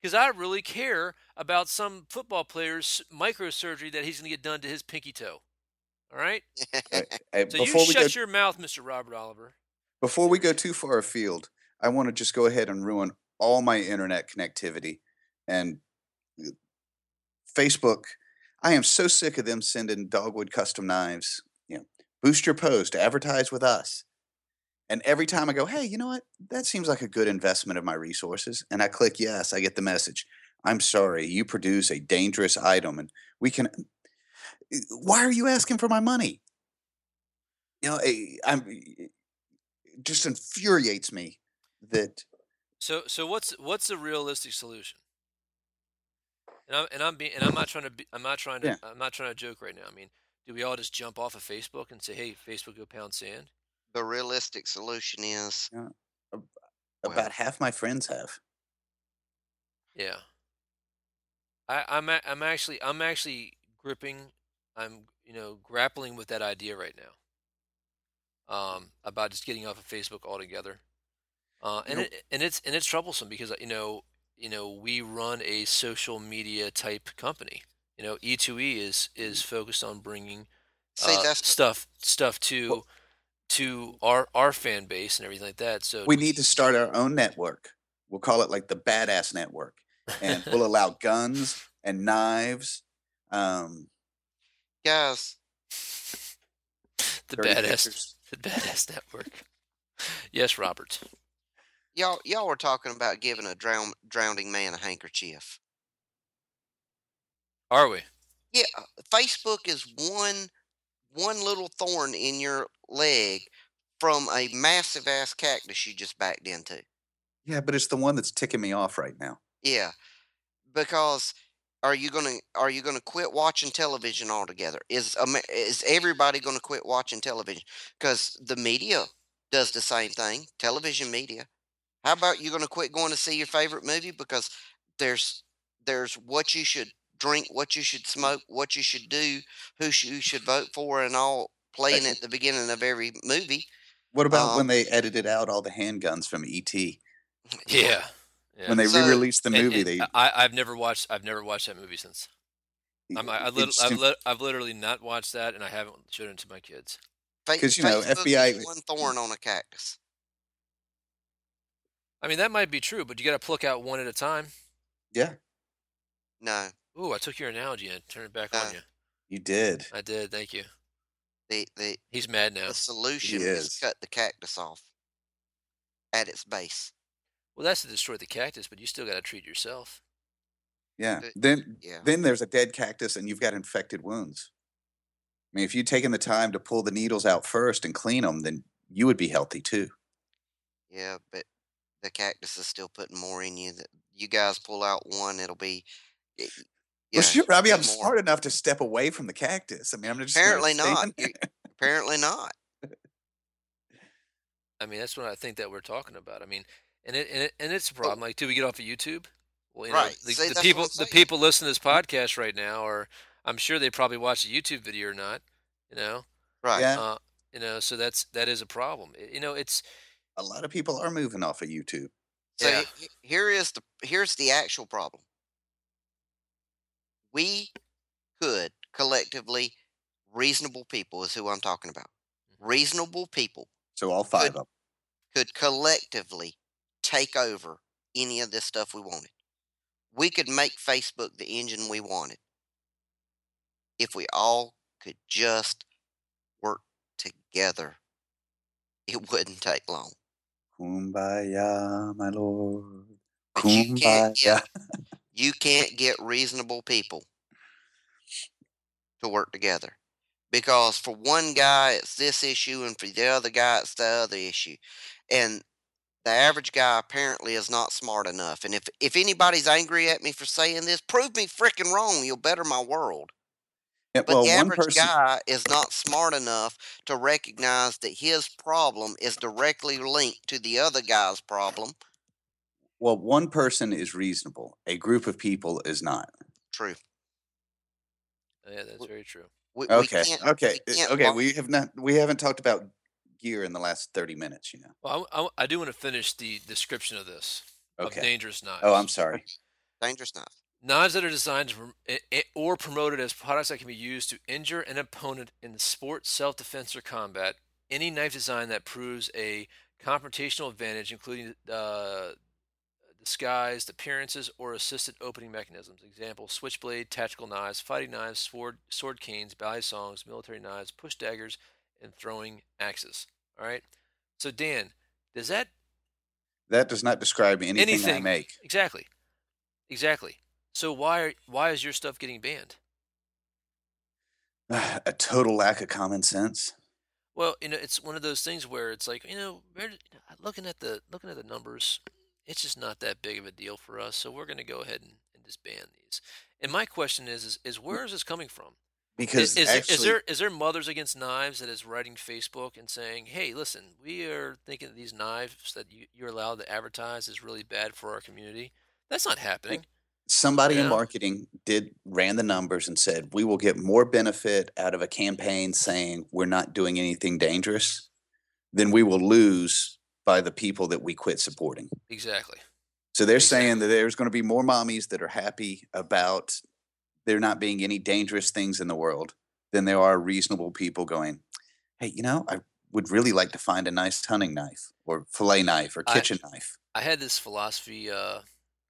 Speaker 1: because I really care about some football player's microsurgery that he's gonna get done to his pinky toe. All right. [LAUGHS] So
Speaker 2: before
Speaker 1: you
Speaker 2: we go,
Speaker 1: shut your mouth, Mr. Robert Oliver.
Speaker 2: before we go too far afield, I want to just go ahead and ruin all my internet connectivity and uh, Facebook. I am so sick of them sending dogwood custom knives. Boost your post, advertise with us. And every time I go, hey, you know what? That seems like a good investment of my resources. And I click yes, I get the message. I'm sorry, you produce a dangerous item and we can. uh, Why are you asking for my money? You know, eh, I'm. It just infuriates me that
Speaker 1: So so what's what's the realistic solution? And I'm and I'm being and I'm not trying to be I'm not trying to
Speaker 2: Yeah.
Speaker 1: I'm not trying to joke right now. I mean, do we all just jump off of Facebook and say, "Hey, Facebook, go pound sand"?
Speaker 3: the realistic solution is Well-
Speaker 2: about half my friends have.
Speaker 1: Yeah. I, I'm a, I'm actually I'm actually gripping I'm you know grappling with that idea right now. Um, about just getting off of Facebook altogether. Uh, and
Speaker 2: know-
Speaker 1: it, and it's and it's troublesome because you know you know we run a social media type company. You know E2E is is focused on bringing
Speaker 3: see
Speaker 1: uh,
Speaker 3: that's
Speaker 1: stuff stuff to
Speaker 2: Well-
Speaker 1: to our our fan base and everything like that. So
Speaker 2: We need to start our own network. We'll call it like the Badass Network, and we'll allow [LAUGHS] guns and knives. Um,
Speaker 3: guys.
Speaker 1: the badass
Speaker 2: pictures.
Speaker 1: the badass network. Yes, Robert.
Speaker 3: Y'all, y'all were talking about giving a drown, drowning man a handkerchief.
Speaker 1: Are we?
Speaker 3: Yeah, uh, Facebook is one one little thorn in your leg from a massive ass cactus you just backed into.
Speaker 2: Yeah, but it's the one that's ticking me off right now.
Speaker 3: Yeah, because are you gonna are you gonna quit watching television altogether? Is is everybody gonna quit watching television? Because the media does the same thing. Television media. How about you gonna quit going to see your favorite movie because there's there's what you should drink, what you should smoke, what you should do, who you should vote for, and all playing at the beginning of every movie.
Speaker 2: What about when
Speaker 3: Um,
Speaker 2: they edited out all the handguns from ET? [LAUGHS]
Speaker 1: Yeah. yeah.
Speaker 2: When they
Speaker 3: So-
Speaker 2: re-released the movie,
Speaker 1: and
Speaker 2: they
Speaker 1: I, I've never watched. I've never watched that movie since. I'm, I, I lit,
Speaker 2: it's
Speaker 1: I've,
Speaker 2: too-
Speaker 1: lit, I've literally not watched that, and I haven't showed it to my kids.
Speaker 2: 'Cause, you know,
Speaker 3: Facebook
Speaker 2: FBI
Speaker 3: one thorn on a cactus.
Speaker 1: I mean, that might be true, but you got to pluck out one at a time.
Speaker 2: yeah,
Speaker 3: No,
Speaker 1: Ooh, I took your analogy and turned it back on
Speaker 3: Uh,
Speaker 1: you.
Speaker 2: you did.
Speaker 1: I did. Thank you.
Speaker 3: the the
Speaker 1: He's mad now.
Speaker 3: the solution
Speaker 2: is.
Speaker 3: is cut the cactus off at its base.
Speaker 1: Well, that's to destroy the cactus, but you still got to treat yourself.
Speaker 2: Yeah.
Speaker 3: But-
Speaker 2: Then
Speaker 3: Yeah.
Speaker 2: then there's a dead cactus and you've got infected wounds. I mean, if you'd taken the time to pull the needles out first and clean them, then you would be healthy too.
Speaker 3: Yeah, but the cactus is still putting more in you. That you guys pull out one, it'll be. It,
Speaker 2: Well, sure. I mean, I'm
Speaker 3: more.
Speaker 2: smart enough to step away from the cactus. I mean, I'm just
Speaker 3: Apparently not. You- apparently not.
Speaker 1: I mean, that's what I think that we're talking about. I mean, and it and, it, and it's a problem. Like, do we get off of YouTube? Well, you know, the,
Speaker 3: See,
Speaker 1: the people the people listening to this podcast right now are, I'm sure they probably watched a YouTube video or not. You know,
Speaker 3: Right.
Speaker 2: Yeah.
Speaker 1: uh, you know, so that's that is a problem. I- You know, it's
Speaker 2: A lot of people are moving off of YouTube.
Speaker 3: So
Speaker 1: Yeah.
Speaker 3: he- he- here is the here's the actual problem. We could collectively, reasonable people is who I'm talking about.
Speaker 1: Mm-hmm.
Speaker 3: Reasonable people
Speaker 2: So all five
Speaker 3: Good.
Speaker 2: of them.
Speaker 3: could collectively take over any of this stuff we wanted. We could make Facebook the engine we wanted if we all could just work together. It [LAUGHS] wouldn't take long.
Speaker 2: Kumbaya, my lord.
Speaker 3: But you can't
Speaker 2: Kumbaya.
Speaker 3: get [LAUGHS] you can't get reasonable people to work together. Because for one guy it's this issue and for the other guy it's the other issue. And the average guy apparently is not smart enough. And if if anybody's angry at me for saying this, prove me freaking wrong. You'll better my world.
Speaker 2: Yeah,
Speaker 3: But
Speaker 2: well,
Speaker 3: the average
Speaker 2: person.
Speaker 3: guy is not smart enough to recognize that his problem is directly linked to the other guy's problem.
Speaker 2: Well, one person is reasonable. A group of people is not.
Speaker 3: True.
Speaker 1: yeah, that's very true.
Speaker 3: We, we
Speaker 2: Okay. Okay.
Speaker 3: we
Speaker 2: uh, Okay.
Speaker 3: wa-
Speaker 2: We have not. We haven't talked about gear in the last thirty minutes. You know.
Speaker 1: Well, I, I- I do want to finish the description of this of
Speaker 2: Okay.
Speaker 1: dangerous knives.
Speaker 2: Oh, I'm sorry.
Speaker 3: dangerous knife.
Speaker 1: Knives that are designed to prom- i- i- or promoted as products that can be used to injure an opponent in sport, self defense, or combat. Any knife design that proves a confrontational advantage, including uh, disguised appearances or assisted opening mechanisms. Example: switchblade, tactical knives, fighting knives, sword, sword canes, balisongs, military knives, push daggers, and throwing axes. All right. So Dan, does that
Speaker 2: That does not describe anything, I
Speaker 1: Anything.
Speaker 2: make.
Speaker 1: exactly, exactly? So why are, why is your stuff getting banned? [SIGHS]
Speaker 2: A total lack of common sense.
Speaker 1: Well, you know, it's one of those things where it's like, you know, looking at the looking at the numbers, it's just not that big of a deal for us. So we're going to go ahead and, and ban these. And my question is, is, is mm. where is this coming from?
Speaker 2: Because
Speaker 1: Is, is,
Speaker 2: actually,
Speaker 1: there, is there is there Mothers Against Knives that is writing Facebook and saying, hey, listen, we are thinking that these knives that you, you're allowed to advertise is really bad for our community. That's not happening.
Speaker 2: somebody in marketing did ran the numbers and said we will get more benefit out of a campaign saying we're not doing anything dangerous than we will lose by the people that we quit supporting.
Speaker 1: Exactly.
Speaker 2: So they're saying that there's going to be more mommies that are happy about there not being any dangerous things in the world than there are reasonable people going, hey, you know, I would really like to find a nice hunting knife or fillet knife or
Speaker 1: I-
Speaker 2: kitchen knife.
Speaker 1: I had this philosophy uh,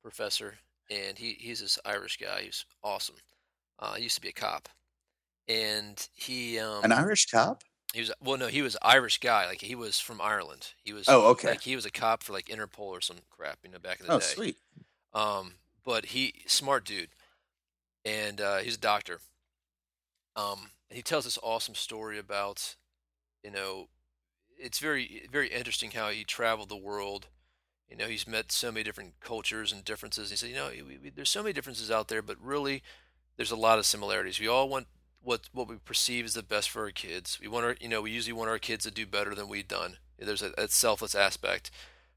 Speaker 1: professor, and he, he's this Irish guy. He's awesome. Uh, he used to be a cop, and he um,
Speaker 2: An Irish cop?
Speaker 1: He was well, no, he was Irish guy. Like he was from Ireland. He was
Speaker 2: Oh, okay.
Speaker 1: Like he was a cop for like Interpol or some crap, you know, back in the
Speaker 2: Oh,
Speaker 1: day.
Speaker 2: sweet.
Speaker 1: Um, but he smart dude, and uh, he's a doctor. Um, and he tells this awesome story about, you know, it's very very interesting how he traveled the world. You know, he's met so many different cultures and differences. He said, you know, we, we, there's so many differences out there, but really, there's a lot of similarities. We all want what what we perceive as the best for our kids. We want our, you know, we usually want our kids to do better than we've done. There's a, a selfless aspect.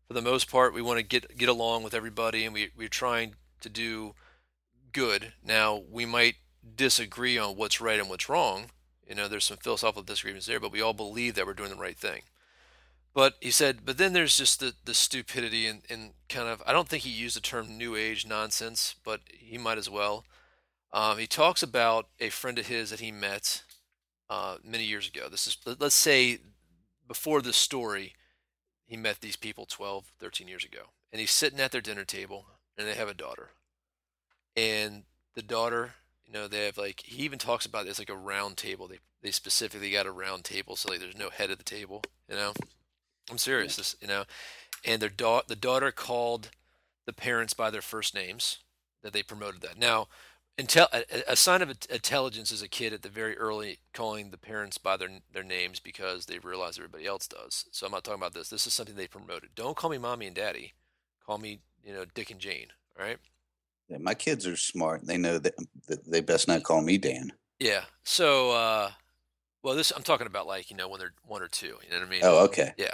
Speaker 1: For the most part, we want to get get along with everybody, and we we're trying to do good. Now we might disagree on what's right and what's wrong. You know, there's some philosophical disagreements there, but we all believe that we're doing the right thing. But he said, but then there's just the, the stupidity and, and kind of, I don't think he used the term new age nonsense, but he might as well. Um, he talks about a friend of his that he met uh, many years ago. This is, let's say, before this story, he met these people 12, 13 years ago. And he's sitting at their dinner table, and they have a daughter. And the daughter, you know, they have like, he even talks about this like a round table. They, they specifically got a round table, so like there's no head at the table, you know? I'm serious. This, you know, and their da- the daughter called the parents by their first names. That they promoted that. Now, intel- a, a sign of intelligence is a kid at the very early calling the parents by their their names because they realize everybody else does. So I'm not talking about this. This is something they promoted. Don't call me mommy and daddy. Call me, you know, Dick and Jane. All right.
Speaker 2: Yeah, my kids are smart. They know that, that they best not call me Dan.
Speaker 1: Yeah. So, uh, well, this I'm talking about like you know when they're one or two. You know what I mean?
Speaker 2: Oh, okay.
Speaker 1: Yeah.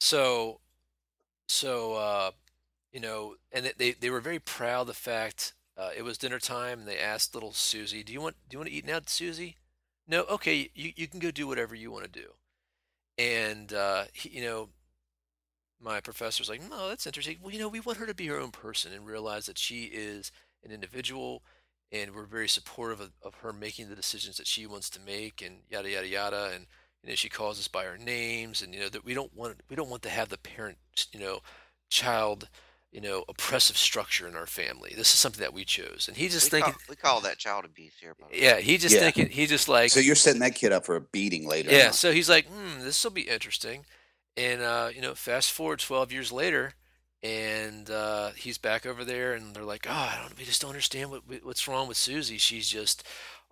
Speaker 1: So, so uh, you know, and they they were very proud of the fact uh, it was dinner time, and they asked little Susie, "Do you want do you want to eat now, Susie?" No, okay, you you can go do whatever you want to do. And uh, he, you know, my professor's like, "No, that's interesting. Well, you know, we want her to be her own person and realize that she is an individual." And we're very supportive of, of her making the decisions that she wants to make, and yada yada yada. And you know she calls us by our names and you know that we don't want we don't want to have the parent you know child you know oppressive structure in our family this is something that we chose and he just
Speaker 3: we
Speaker 1: thinking
Speaker 3: call, we call that child abuse here. By
Speaker 1: yeah he just
Speaker 2: Yeah.
Speaker 1: thinking he just like
Speaker 2: So you're setting that kid up for a beating later.
Speaker 1: yeah
Speaker 2: on.
Speaker 1: so he's like hmm this will be interesting and uh you know fast forward 12 years later and uh he's back over there and they're like oh i don't we just don't understand what what's wrong with susie she's just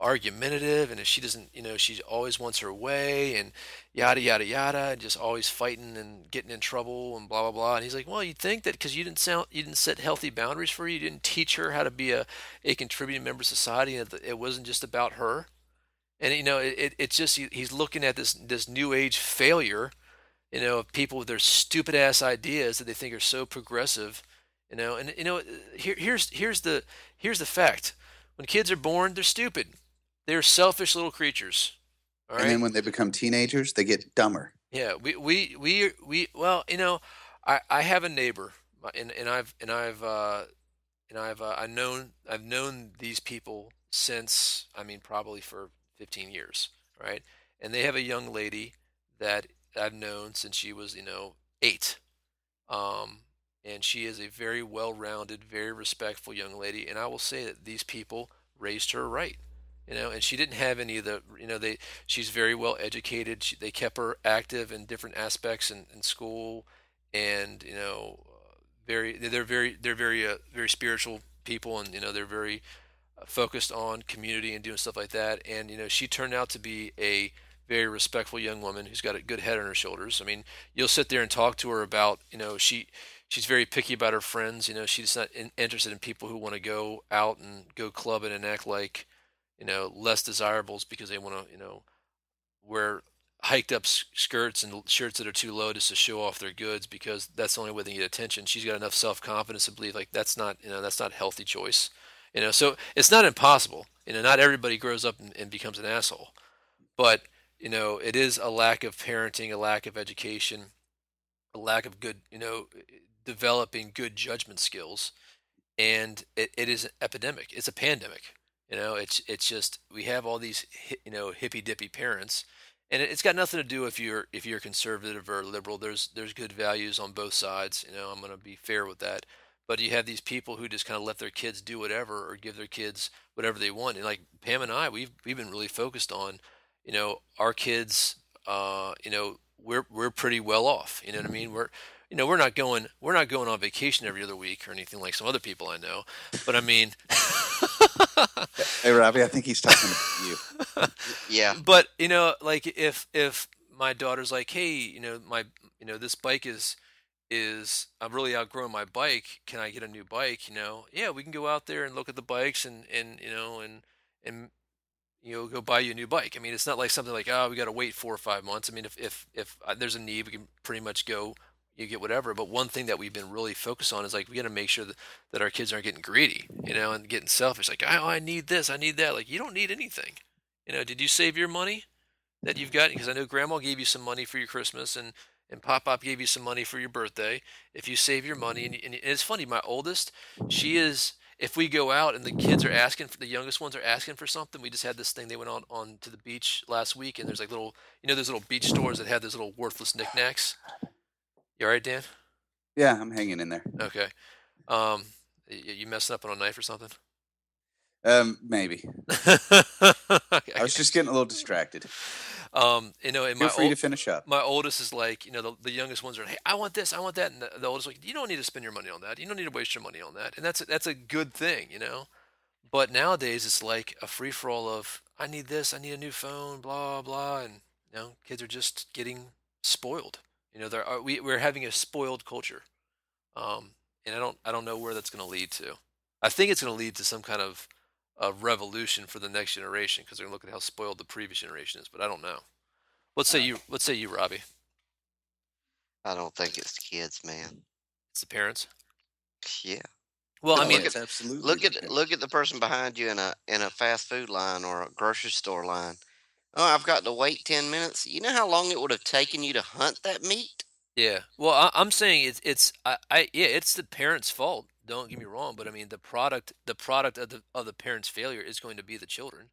Speaker 1: argumentative and if she doesn't you know she always wants her way and yada yada yada and just always fighting and getting in trouble and blah blah blah. And he's like well you'd think that because you didn't sound you didn't set healthy boundaries for her you didn't teach her how to be a, a contributing member of society and it wasn't just about her. And you know it, it, it's just he, he's looking at this this new age failure you know of people with their stupid ass ideas that they think are so progressive you know. And you know here, here's here's the here's the fact. When kids are born they're stupid they're selfish little creatures all right
Speaker 2: And then when they become teenagers, they get dumber.
Speaker 1: yeah, we we we we well, you know, I I have a neighbor, and and I've and I've uh, and I've uh, I known I've known these people since I mean probably for 15 years, right? And they have a young lady that I've known since she was you know eight, um, and she is a very well-rounded, very respectful young lady, and I will say that these people raised her right you know and she didn't have any of the you know they she's very well educated. She, they kept her active in different aspects in, in school and you know uh, very they're very they're very uh, very spiritual people and you know they're very uh, focused on community and doing stuff like that. And you know she turned out to be a very respectful young woman who's got a good head on her shoulders. I mean you'll sit there and talk to her about you know she she's very picky about her friends. You know she's not in, interested in people who want to go out and go clubbing and act like you know, less desirables because they want to, you know, wear hiked up skirts and shirts that are too low just to show off their goods because that's the only way they get attention. She's got enough self confidence to believe like that's not, you know, that's not a healthy choice. You know, so it's not impossible. You know, not everybody grows up and, and becomes an asshole, but you know, it is a lack of parenting, a lack of education, a lack of good, you know, developing good judgment skills, and it, it is an epidemic. It's a pandemic. You know, it's it's just we have all these you know hippy dippy parents, and it- it's got nothing to do if you're if you're conservative or liberal. There's there's good values on both sides. You know, I'm going to be fair with that. But you have these people who just kind of let their kids do whatever or give their kids whatever they want. And like Pam and I, we've we've been really focused on, you know, our kids. Uh, you know, we're we're pretty well off. You know what I mean? We're you know we're not going we're not going on vacation every other week or anything like some other people I know. But I mean. [LAUGHS]
Speaker 2: Hey, Robbie, I think he's talking about you. [LAUGHS]
Speaker 3: Yeah,
Speaker 1: but you know like if if my daughter's like hey you know my you know this bike is is i'm really outgrowing my bike. Can i get a new bike? You know? Yeah we can go out there and look at the bikes and and you know and and you know go buy you a new bike. I mean it's not like something like oh we got to wait four or five months. I mean if if if uh, there's a need we can pretty much go you get whatever. But one thing that we've been really focused on is like we got to make sure that, that our kids aren't getting greedy, you know, and getting selfish. Like, oh, I need this, I need that. Like, you don't need anything. You know, did you save your money that you've got? Because I know Grandma gave you some money for your Christmas, and and Pop Pop gave you some money for your birthday. If you save your money, and, and it's funny, my oldest, she is. If we go out and the kids are asking for the youngest ones are asking for something, we just had this thing. They went on on to the beach last week, and there's like little, you know, those little beach stores that have those little worthless knickknacks. You all right, Dan?
Speaker 2: Yeah, I'm hanging in there.
Speaker 1: Okay. Um, y- you messing up on a knife or something?
Speaker 2: Um, maybe. [LAUGHS]
Speaker 1: okay.
Speaker 2: I was just getting a little distracted.
Speaker 1: Um, you know, and my
Speaker 2: Feel free
Speaker 1: ol-
Speaker 2: to finish up.
Speaker 1: my oldest is like, you know, the, the youngest ones are, hey, I want this, I want that, and the, the oldest like, you don't need to spend your money on that. You don't need to waste your money on that, and that's a, that's a good thing, you know. But nowadays, it's like a free for all of, I need this, I need a new phone, blah blah, and you know, kids are just getting spoiled. You know, there are, we we're having a spoiled culture, um, and I don't I don't know where that's going to lead to. I think it's going to lead to some kind of a revolution for the next generation because they're going to look at how spoiled the previous generation is. But I don't know. Let's say you. Let's say you, Robbie.
Speaker 3: I don't think it's the kids, man.
Speaker 1: It's the parents.
Speaker 3: Yeah.
Speaker 1: Well, I mean,
Speaker 3: look
Speaker 2: it's absolutely.
Speaker 3: Look at look at the person behind you in a in a fast food line or a grocery store line. Oh, I've got to wait ten minutes. You know how long it would have taken you to hunt that meat?
Speaker 1: yeah. Well, I, I'm saying it's it's I, I yeah, it's the parents' fault. Don't get me wrong, but I mean the product the product of the of the parents' failure is going to be the children.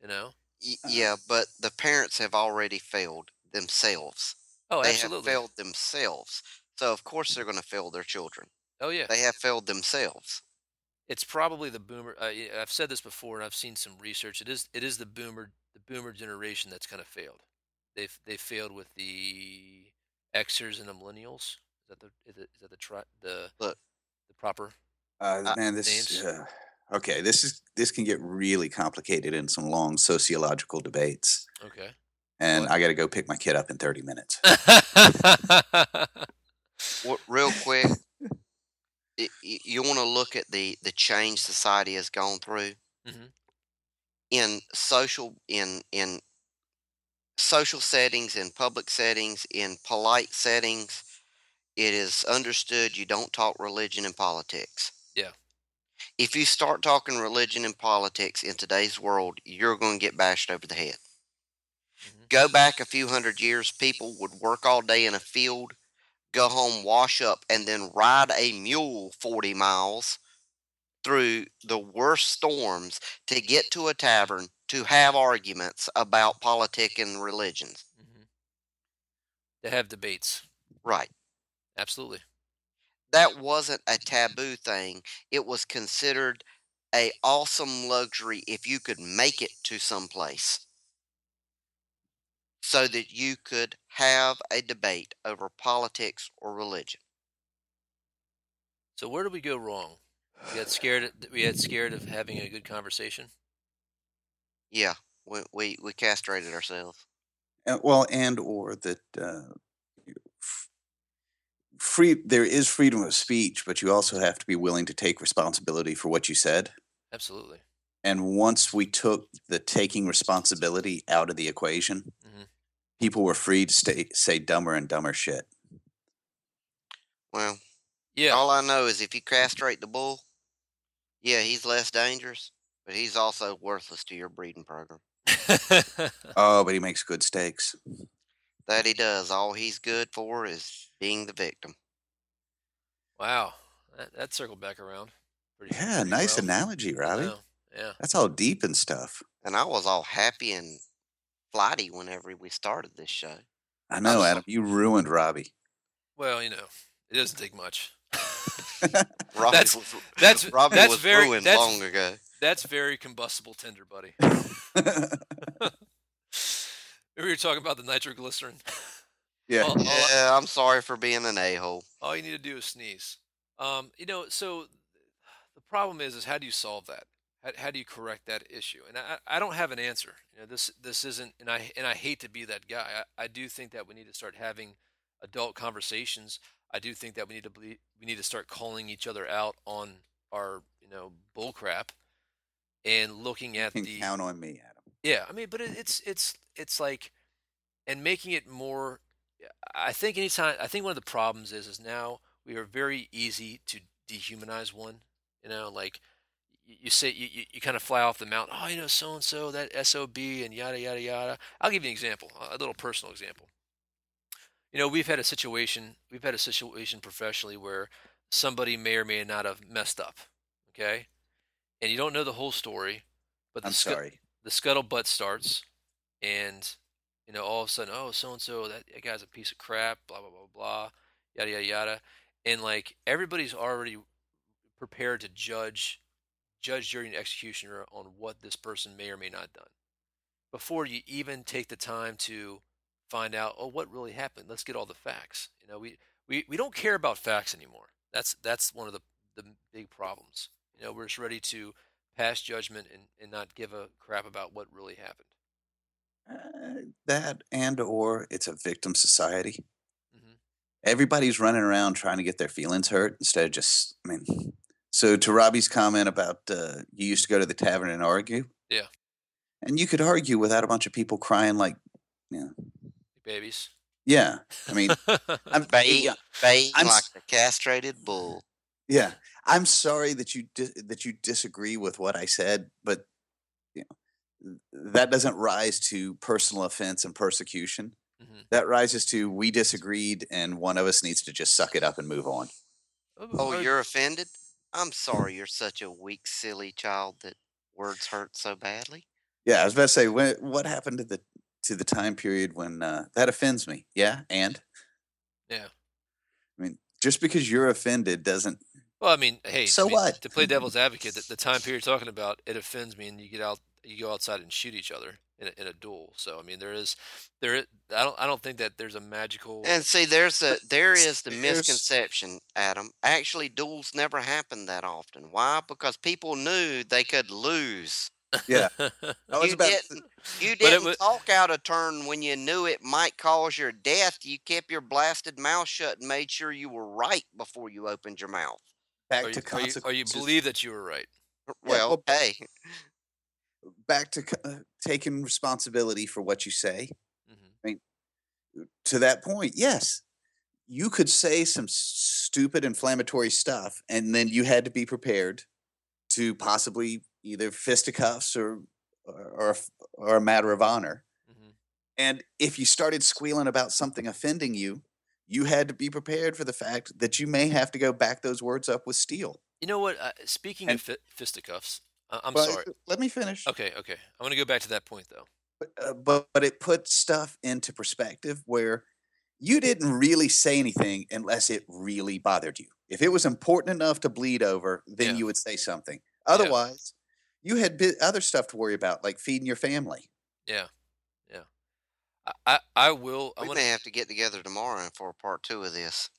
Speaker 1: You know.
Speaker 3: Y-
Speaker 2: Uh-huh.
Speaker 3: yeah, but the parents have already failed themselves.
Speaker 1: Oh,
Speaker 3: they
Speaker 1: absolutely.
Speaker 3: have failed themselves. So of course they're going to fail their children.
Speaker 1: Oh yeah.
Speaker 3: They have failed themselves.
Speaker 1: It's probably the boomer. Uh, I've said this before, and I've seen some research. It is it is the boomer the boomer generation that's kind of failed. They've they failed with the Xers and the millennials. Is that the is, it, is that the tri, the
Speaker 3: Look.
Speaker 1: the proper?
Speaker 2: Uh,
Speaker 3: Uh,
Speaker 2: man, this.
Speaker 1: names?
Speaker 2: Uh, okay, this is this can get really complicated in some long sociological debates,
Speaker 1: Okay.
Speaker 2: and
Speaker 1: What?
Speaker 2: I got to go pick my kid up in 30 minutes. [LAUGHS] [LAUGHS]
Speaker 3: Wh- Real quick, you want to look at the the change society has gone through
Speaker 1: Mhm.
Speaker 3: in social in in social settings, in public settings, in polite settings. It is understood you don't talk religion and politics.
Speaker 1: Yeah.
Speaker 3: If you start talking religion and politics in today's world, you're going to get bashed over the head.
Speaker 1: Mhm.
Speaker 3: Go back a few hundred years, people would work all day in a field, go home, wash up, and then ride a mule 40 miles through the worst storms to get to a tavern to have arguments about politics and religions.
Speaker 1: Mhm. To have debates.
Speaker 3: Right.
Speaker 1: Absolutely.
Speaker 3: That wasn't a taboo thing. It was considered a awesome luxury if you could make it to some place so that you could have a debate over politics or religion.
Speaker 1: So where did we go wrong? We got scared. We had scared of having a good conversation.
Speaker 3: Yeah, we we, we castrated ourselves.
Speaker 2: Uh, well, and or that uh, free there is freedom of speech, but you also have to be willing to take responsibility for what you said.
Speaker 1: Absolutely.
Speaker 2: And once we took the taking responsibility out of the equation,
Speaker 1: Mhm.
Speaker 2: People were free to stay, say dumber and dumber shit.
Speaker 3: Well,
Speaker 1: Yeah.
Speaker 3: all I know is if you castrate the bull, yeah, he's less dangerous, but he's also worthless to your breeding program. [LAUGHS]
Speaker 2: Oh, but he makes good steaks.
Speaker 3: That he does. All he's good for is being the victim.
Speaker 1: wow. That, that circled back around. Pretty,
Speaker 2: Yeah,
Speaker 1: pretty
Speaker 2: nice
Speaker 1: well.
Speaker 2: analogy, Robbie.
Speaker 1: know, Yeah.
Speaker 2: That's all deep and stuff.
Speaker 3: And I was all happy and flighty whenever we started this show.
Speaker 2: I know,
Speaker 3: was-
Speaker 2: Adam. [LAUGHS] You ruined Robbie.
Speaker 1: Well, you know, it doesn't take much. [LAUGHS] [LAUGHS]
Speaker 3: Robbie
Speaker 1: That's-
Speaker 3: was,
Speaker 1: that's-
Speaker 3: Robbie
Speaker 1: that's
Speaker 3: was
Speaker 1: very-
Speaker 3: ruined
Speaker 1: that's-
Speaker 3: long ago.
Speaker 1: That's very combustible tinder, buddy. we were talking about the nitroglycerin.
Speaker 2: yeah.
Speaker 1: All, all,
Speaker 3: Yeah, I'm sorry for being an a hole.
Speaker 1: all you need to do is sneeze. Um, you know, so the problem is, is how do you solve that? How, how do you correct that issue? And I, I don't have an answer. You know, this this isn't, and I and I hate to be that guy. I, I do think that we need to start having adult conversations. I do think that we need to be, we need to start calling each other out on our you know bull crap and looking at
Speaker 2: You
Speaker 1: the
Speaker 2: count on me, Adam.
Speaker 1: yeah, I mean, but it, it's it's it's like, and making it more I think anytime I think one of the problems is is now we are very easy to dehumanize one. You know, like you, you say you, you, you kind of fly off the mountain. Oh, you know, so and so that sob and yada yada yada. I'll give you an example, a little personal example. You know, we've had a situation we've had a situation professionally where somebody may or may not have messed up. Okay, and you don't know the whole story, but the
Speaker 2: I'm
Speaker 1: scu-
Speaker 2: sorry.
Speaker 1: the scuttlebutt starts, and you know, all of a sudden, oh, so and so, that guy's a piece of crap, blah blah blah blah, yada yada yada, and like everybody's already prepared to judge, judge, jury, and executioner on what this person may or may not have done, before you even take the time to find out, oh, what really happened. Let's get all the facts. You know, we we, we don't care about facts anymore. That's that's one of the the big problems. You know, we're just ready to pass judgment and, and not give a crap about what really happened.
Speaker 2: Uh, that and or it's a victim society.
Speaker 1: hmm
Speaker 2: Everybody's running around trying to get their feelings hurt instead of just. I mean, so to Robbie's comment about uh, you used to go to the tavern and argue.
Speaker 1: Yeah.
Speaker 2: And you could argue without a bunch of people crying like, yeah,
Speaker 1: Babies.
Speaker 2: yeah. I mean, [LAUGHS] I'm
Speaker 3: Baying,
Speaker 2: yeah,
Speaker 3: baying
Speaker 2: I'm
Speaker 3: like a castrated bull.
Speaker 2: yeah. I'm sorry that you di- that you disagree with what I said, but you know, that doesn't rise to personal offense and persecution.
Speaker 1: hmm
Speaker 2: That rises to we disagreed and one of us needs to just suck it up and move on.
Speaker 3: Oh, you're offended? I'm sorry you're such a weak, silly child that words hurt so badly.
Speaker 2: Yeah, I was about to say, when, what happened to the to the time period when uh, that offends me? Yeah, and
Speaker 1: yeah.
Speaker 2: I mean, just because you're offended doesn't.
Speaker 1: Well, I mean, hey,
Speaker 2: So
Speaker 1: mean,
Speaker 2: what?
Speaker 1: To play devil's advocate, the, the time period you're talking about, it offends me, and you get out, you go outside and shoot each other in a, in a duel. So, I mean, there is, there, is, I don't, I don't think that there's a magical.
Speaker 3: And see, there's a [LAUGHS] there is the misconception, Adam. Actually, duels never happen that often. Why? Because people knew they could lose.
Speaker 2: Yeah, [LAUGHS] I was
Speaker 3: You
Speaker 2: about.
Speaker 3: didn't, you didn't
Speaker 1: wa-
Speaker 3: talk out a turn when you knew it might cause your death. You kept your blasted mouth shut and made sure you were right before you opened your mouth.
Speaker 2: back
Speaker 1: Or you,
Speaker 2: to
Speaker 1: or, you, or you believe that you were right.
Speaker 3: Well,
Speaker 2: well,
Speaker 3: hey,
Speaker 2: back to co- uh, taking responsibility for what you say.
Speaker 1: hmm
Speaker 2: To that point, yes, you could say some stupid inflammatory stuff, and then you had to be prepared to possibly either fisticuffs or or or, a f- or a matter of honor.
Speaker 1: hmm
Speaker 2: And if you started squealing about something offending you, you had to be prepared for the fact that you may have to go back those words up with steel.
Speaker 1: You know what? Uh, speaking
Speaker 2: And-
Speaker 1: of fi- fisticuffs, I- I'm
Speaker 2: But
Speaker 1: sorry.
Speaker 2: Let me finish.
Speaker 1: Okay, okay. I want to go back to that point though.
Speaker 2: But, uh, but but it puts stuff into perspective where you didn't really say anything unless it really bothered you. If it was important enough to bleed over, then
Speaker 1: Yeah.
Speaker 2: you would say something. Otherwise, you had bi- other stuff to worry about, like feeding your family.
Speaker 1: Yeah, yeah. I, I, I will. I
Speaker 3: we
Speaker 1: want.
Speaker 3: may have to get together tomorrow for part two of this.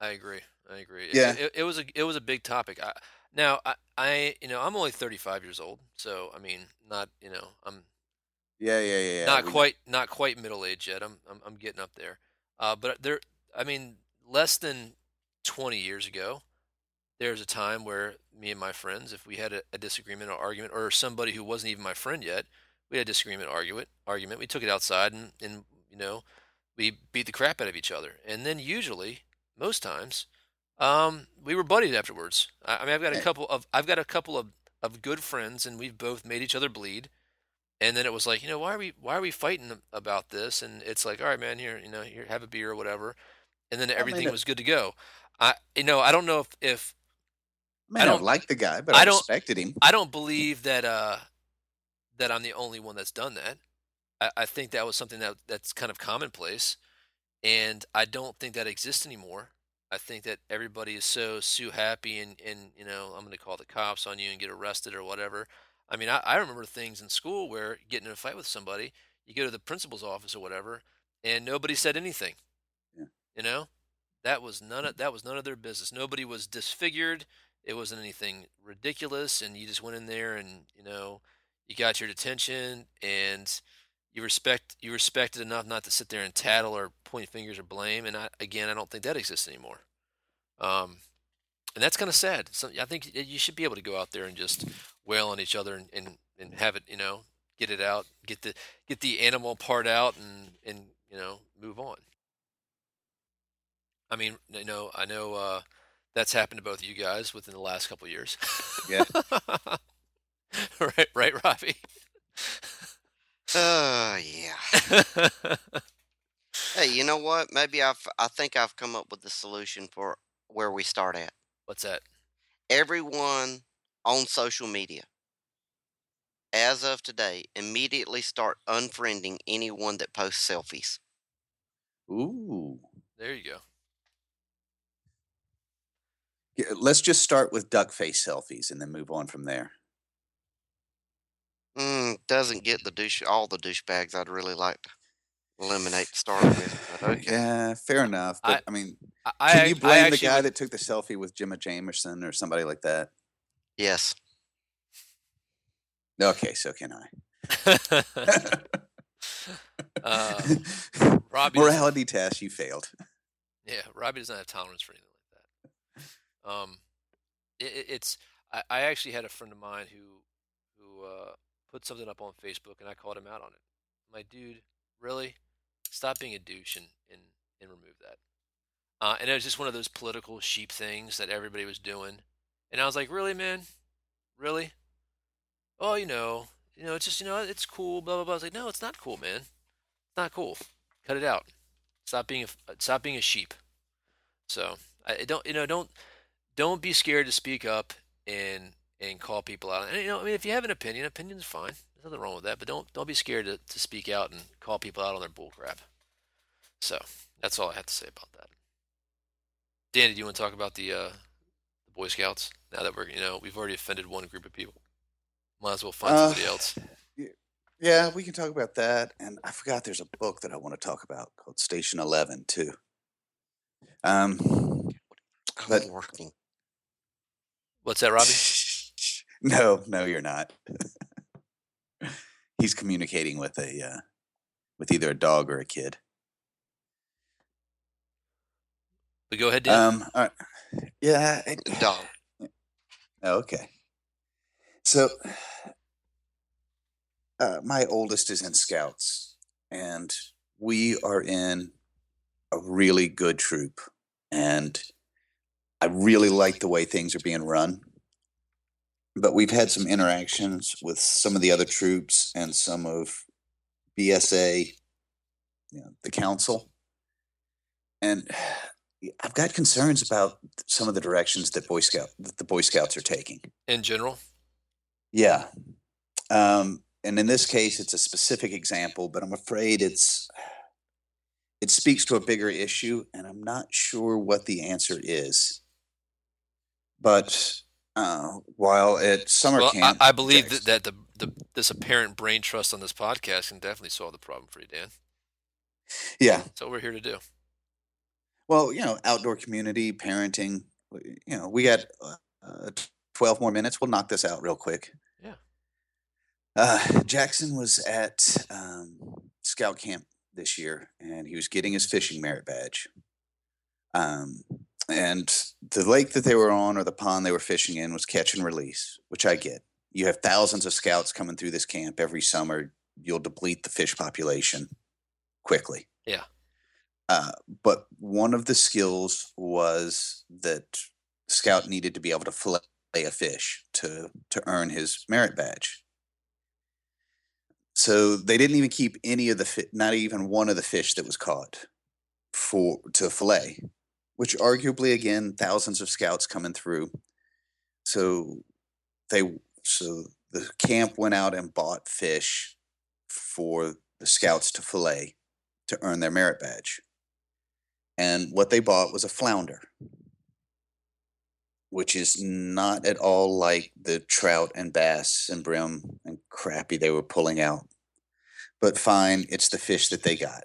Speaker 1: I agree. I agree. It-
Speaker 2: Yeah.
Speaker 1: It, it, was a it was a big topic. I, now I, I you know I'm only 35 years old, so I mean not you know I'm
Speaker 2: Yeah, yeah, yeah. yeah.
Speaker 1: not
Speaker 2: we
Speaker 1: quite not quite middle aged yet. I'm, I'm I'm getting up there. Uh, but there, I mean, less than 20 years ago, there's a time where me and my friends, if we had a, a disagreement or argument, or somebody who wasn't even my friend yet, we had a disagreement, argument, argument. We took it outside, and, and you know, we beat the crap out of each other. And then usually, most times, um, we were buddies afterwards. I, I mean, I've got a couple of I've got a couple of, of good friends, and we've both made each other bleed and then it was like, you know, why are we why are we fighting about this? And it's like, all right, man, here, you know, here, have a beer or whatever. And then everything was good to go. I, you know, I don't know if, if
Speaker 2: I
Speaker 1: I don't
Speaker 2: like the guy, but
Speaker 1: I
Speaker 2: I,
Speaker 1: don't-
Speaker 2: respected him.
Speaker 1: I don't believe that uh that I'm the only one that's done that. I, I think that was something that that's kind of commonplace, and I don't think that exists anymore. I think that everybody is so so happy and and you know I'm going to call the cops on you and get arrested or whatever. I mean, I, I remember things in school where getting in a fight with somebody, you go to the principal's office or whatever, and nobody said anything.
Speaker 2: Yeah.
Speaker 1: You know, that was none of that was none of their business. Nobody was disfigured. It wasn't anything ridiculous, and you just went in there and you know you got your detention and you respect you respected enough not to sit there and tattle or point fingers or blame. And I, again, I don't think that exists anymore. Um, and that's kind of sad. So I think you should be able to go out there and just wail on each other and, and, and have it, you know, get it out, get the get the animal part out, and and you know move on. I mean, you know, I know uh, that's happened to both of you guys within the last couple of years.
Speaker 2: Yeah. [LAUGHS]
Speaker 1: right, right, Robbie. [LAUGHS]
Speaker 3: Oh yeah. [LAUGHS] Hey, you know what? Maybe I've I think I've come up with the solution for where we start at.
Speaker 1: What's that?
Speaker 3: Everyone on social media, as of today, immediately start unfriending anyone that posts selfies.
Speaker 2: Ooh.
Speaker 1: There you go.
Speaker 2: Yeah, Let's just start with duck face selfies and then move on from there.
Speaker 3: Mm, doesn't get the douche all the douchebags I'd really like to eliminate to start with. But [LAUGHS] okay.
Speaker 2: Yeah, fair enough. But I, mean,
Speaker 1: I, I,
Speaker 2: can you
Speaker 1: ac- I
Speaker 2: blame the guy
Speaker 1: would-
Speaker 2: that took the selfie with Gemma Jamerson or somebody like that?
Speaker 3: Yes.
Speaker 2: Okay, so can I. [LAUGHS]
Speaker 1: uh, [LAUGHS] Robbie,
Speaker 2: Morality test, you failed.
Speaker 1: yeah, Robbie doesn't have tolerance for anything like that. Um, it, it- it's I, I actually had a friend of mine who who uh, put something up on Facebook, and I called him out on it. My dude, really, stop being a douche and and, and remove that. Uh, and it was just one of those political sheep things that everybody was doing, and I was like, really, man, really? Oh, you know, you know, it's just you know, it's cool, blah blah blah. I was like, no, it's not cool, man. It's not cool. Cut it out. Stop being a stop being a sheep. So I don't you know don't don't be scared to speak up and and call people out. And you know I mean if you have an opinion, opinion's fine. There's nothing wrong with that. But don't don't be scared to, to speak out and call people out on their bull crap. So that's all I have to say about that. Dan, do you want to talk about the uh, the Boy Scouts? Now that we're you know we've already offended one group of people, might as well find
Speaker 2: Uh,
Speaker 1: somebody else. [LAUGHS]
Speaker 2: Yeah, we can talk about that. And I forgot there's a book that I want to talk about called Station Eleven too. Um, But-
Speaker 3: working.
Speaker 1: What's that, Robbie? [LAUGHS]
Speaker 2: no, no, you're not. He's communicating with a uh, with either a dog or a kid.
Speaker 1: But go ahead, Dan.
Speaker 2: Um, all right. yeah. it-
Speaker 3: Dog.
Speaker 2: Oh, okay. So, uh, my oldest is in Scouts, and we are in a really good troop, and I really like the way things are being run. But we've had some interactions with some of the other troops and some of BSA, you know, the council, and [SIGHS] I've got concerns about some of the directions that Boy Scout that the Boy Scouts are taking.
Speaker 1: In general,
Speaker 2: Yeah. Um, and in this case, it's a specific example, but I'm afraid it's [SIGHS] it speaks to a bigger issue, and I'm not sure what the answer is. But uh, while at summer
Speaker 1: well, I,
Speaker 2: camp,
Speaker 1: I believe that, that the, the this apparent brain trust on this podcast can definitely solve the problem for you, Dan.
Speaker 2: yeah,
Speaker 1: That's what we're here to do.
Speaker 2: well, you know, outdoor community, parenting, you know, we got uh, uh, 12 more minutes. We'll knock this out real quick.
Speaker 1: Yeah.
Speaker 2: Uh, Jackson was at um, scout camp this year and he was getting his fishing merit badge. Um, and the lake that they were on or the pond they were fishing in was catch and release, which I get. You have thousands of scouts coming through this camp every summer. You'll deplete the fish population quickly.
Speaker 1: Yeah.
Speaker 2: Uh, but one of the skills was that scout needed to be able to fillet a fish to to earn his merit badge. So they didn't even keep any of the fi- not even one of the fish that was caught for to fillet, which arguably again thousands of scouts coming through. So they so the camp went out and bought fish for the scouts to fillet to earn their merit badge. And what they bought was a flounder, which is not at all like the trout and bass and brim and crappie they were pulling out. But fine, it's the fish that they got.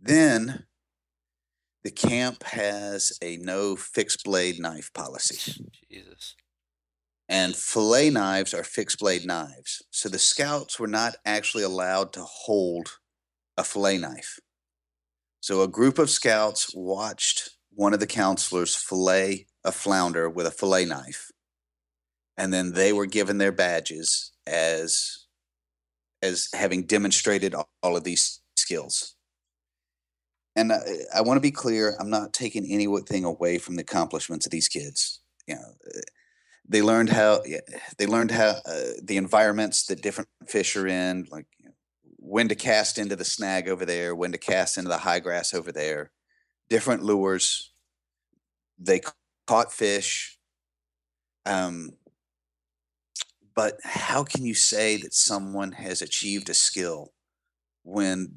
Speaker 2: Then the camp has a no fixed blade knife policy
Speaker 1: Jesus.
Speaker 2: and fillet knives are fixed blade knives. So the scouts were not actually allowed to hold a fillet knife. So a group of scouts watched one of the counselors fillet a flounder with a fillet knife. And then they were given their badges as as having demonstrated all all of these skills. And I, I want to be clear. I'm not taking anything away from the accomplishments of these kids. You know, uh, they learned how they learned how uh, the environments that different fish are in, like you know, when to cast into the snag over there, when to cast into the high grass over there, different lures. They caught fish. Um, but how can you say that someone has achieved a skill when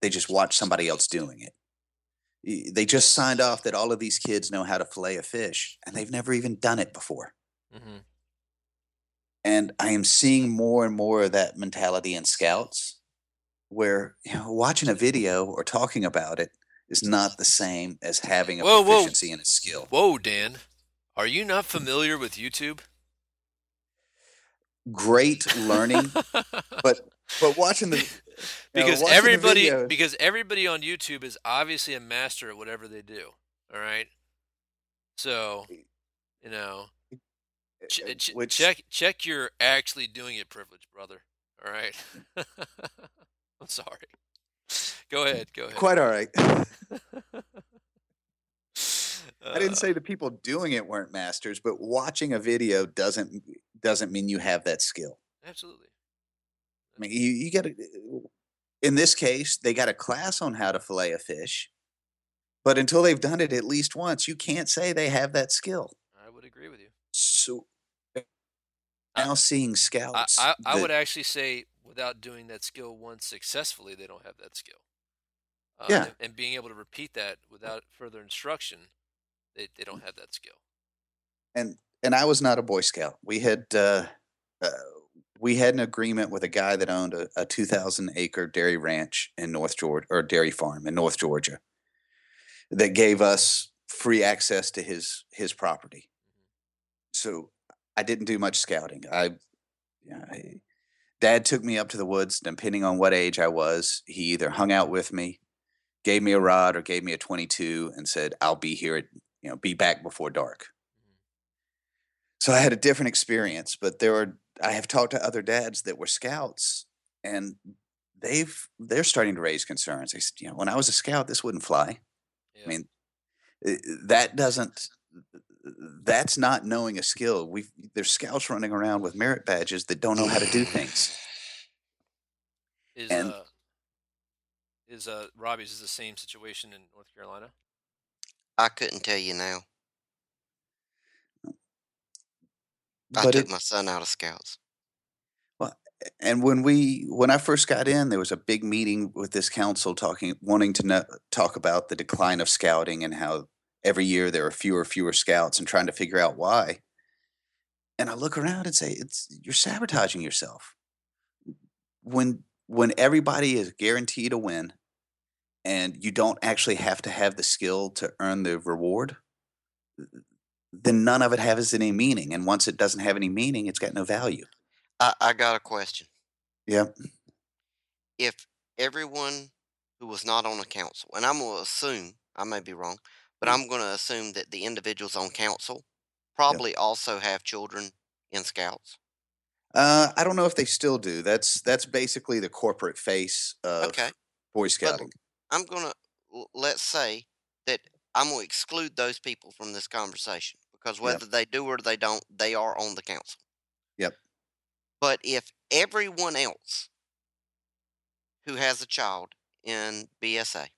Speaker 2: they just watch somebody else doing it? They just signed off that all of these kids know how to fillet a fish, and they've never even done it before.
Speaker 1: hmm
Speaker 2: And I am seeing more and more of that mentality in scouts where you know, watching a video or talking about it is not the same as having a
Speaker 1: Whoa, whoa.
Speaker 2: proficiency in a skill.
Speaker 1: Whoa, Dan, are you not familiar with YouTube?
Speaker 2: Great learning, [LAUGHS] but but watching the [LAUGHS]
Speaker 1: because everybody because everybody on YouTube is obviously a master at whatever they do. All right, so you know, ch-
Speaker 2: uh,
Speaker 1: ch-
Speaker 2: which
Speaker 1: check check your actually doing it privilege, brother. All right, [LAUGHS] I'm sorry. Go ahead. Go ahead.
Speaker 2: quite all right. [LAUGHS] I
Speaker 1: Uh,
Speaker 2: didn't say the people doing it weren't masters, but watching a video doesn't doesn't mean you have that skill.
Speaker 1: absolutely.
Speaker 2: I mean, you, you got to. In this case, they got a class on how to fillet a fish, but until they've done it at least once, you can't say they have that skill.
Speaker 1: I would agree with you.
Speaker 2: So
Speaker 1: I-
Speaker 2: now seeing
Speaker 1: I,
Speaker 2: scouts,
Speaker 1: I, I
Speaker 2: that-
Speaker 1: would actually say without doing that skill once successfully, they don't have that skill. Uh,
Speaker 2: Yeah.
Speaker 1: And, and being able to repeat that without further instruction, they, they don't have that skill.
Speaker 2: and and I was not a Boy Scout. We had uh, uh, we had an agreement with a guy that owned a, a two thousand acre dairy ranch in North Georgia or dairy farm in North Georgia that gave us free access to his his property. So I didn't do much scouting. I, yeah, I Dad took me up to the woods, depending on what age I was. He either hung out with me, gave me a rod, or gave me a twenty two, and said, "I'll be here at you know be back before dark." Mm-hmm. so I had a different experience. But there were I have talked to other dads that were scouts, and they've they're starting to raise concerns. They said, you know, when I was a scout, this wouldn't fly.
Speaker 1: Yeah.
Speaker 2: I mean, that doesn't. That's not knowing a skill. We there's scouts running around with merit badges that don't know how to do things.
Speaker 1: is
Speaker 2: and-
Speaker 1: uh, is uh, Robbie's is the same situation in North Carolina?
Speaker 3: I couldn't tell you now. I
Speaker 2: But
Speaker 3: took
Speaker 2: it,
Speaker 3: my son out of scouts.
Speaker 2: Well, and when we when I first got in, there was a big meeting with this council talking, wanting to know, talk about the decline of scouting and how every year there are fewer fewer scouts and trying to figure out why. And I look around and say, "It's you're sabotaging yourself." When when everybody is guaranteed a win, and you don't actually have to have the skill to earn the reward, then none of it has any meaning. And once it doesn't have any meaning, it's got no value.
Speaker 3: I, I got a question.
Speaker 2: Yep.
Speaker 3: If everyone who was not on a council, and I'm going to assume, I may be wrong, but
Speaker 2: Mm.
Speaker 3: I'm going to assume that the individuals on council probably also have children in scouts.
Speaker 2: Uh, I don't know if they still do. That's that's basically the corporate face of
Speaker 3: Okay.
Speaker 2: Boy Scouting.
Speaker 3: I'm going to, let's say that I'm going to exclude those people from this conversation because
Speaker 2: Yep.
Speaker 3: whether they do or they don't, they are on the council.
Speaker 2: Yep.
Speaker 3: But if everyone else who has a child in BSA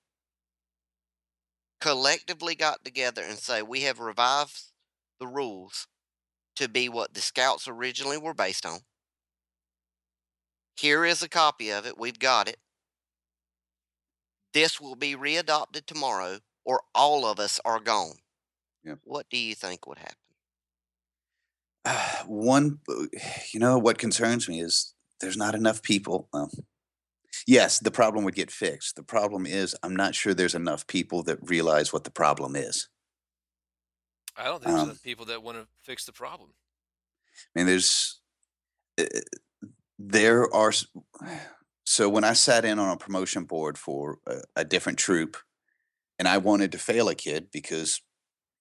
Speaker 3: collectively got together and say, we have revived the rules to be what the scouts originally were based on. Here is a copy of it. We've got it. This will be readopted tomorrow, or all of us are gone.
Speaker 2: Yep.
Speaker 3: What do you think would happen? [SIGHS]
Speaker 2: One, uh, you know, what concerns me is there's not enough people. Well, yes, the problem would get fixed. The problem is I'm not sure there's enough people that realize what the problem is.
Speaker 1: I don't think there's
Speaker 2: Um,
Speaker 1: enough people that want to fix the problem.
Speaker 2: I mean, there's uh, there are [SIGHS] so when I sat in on a promotion board for a, a different troop, and I wanted to fail a kid because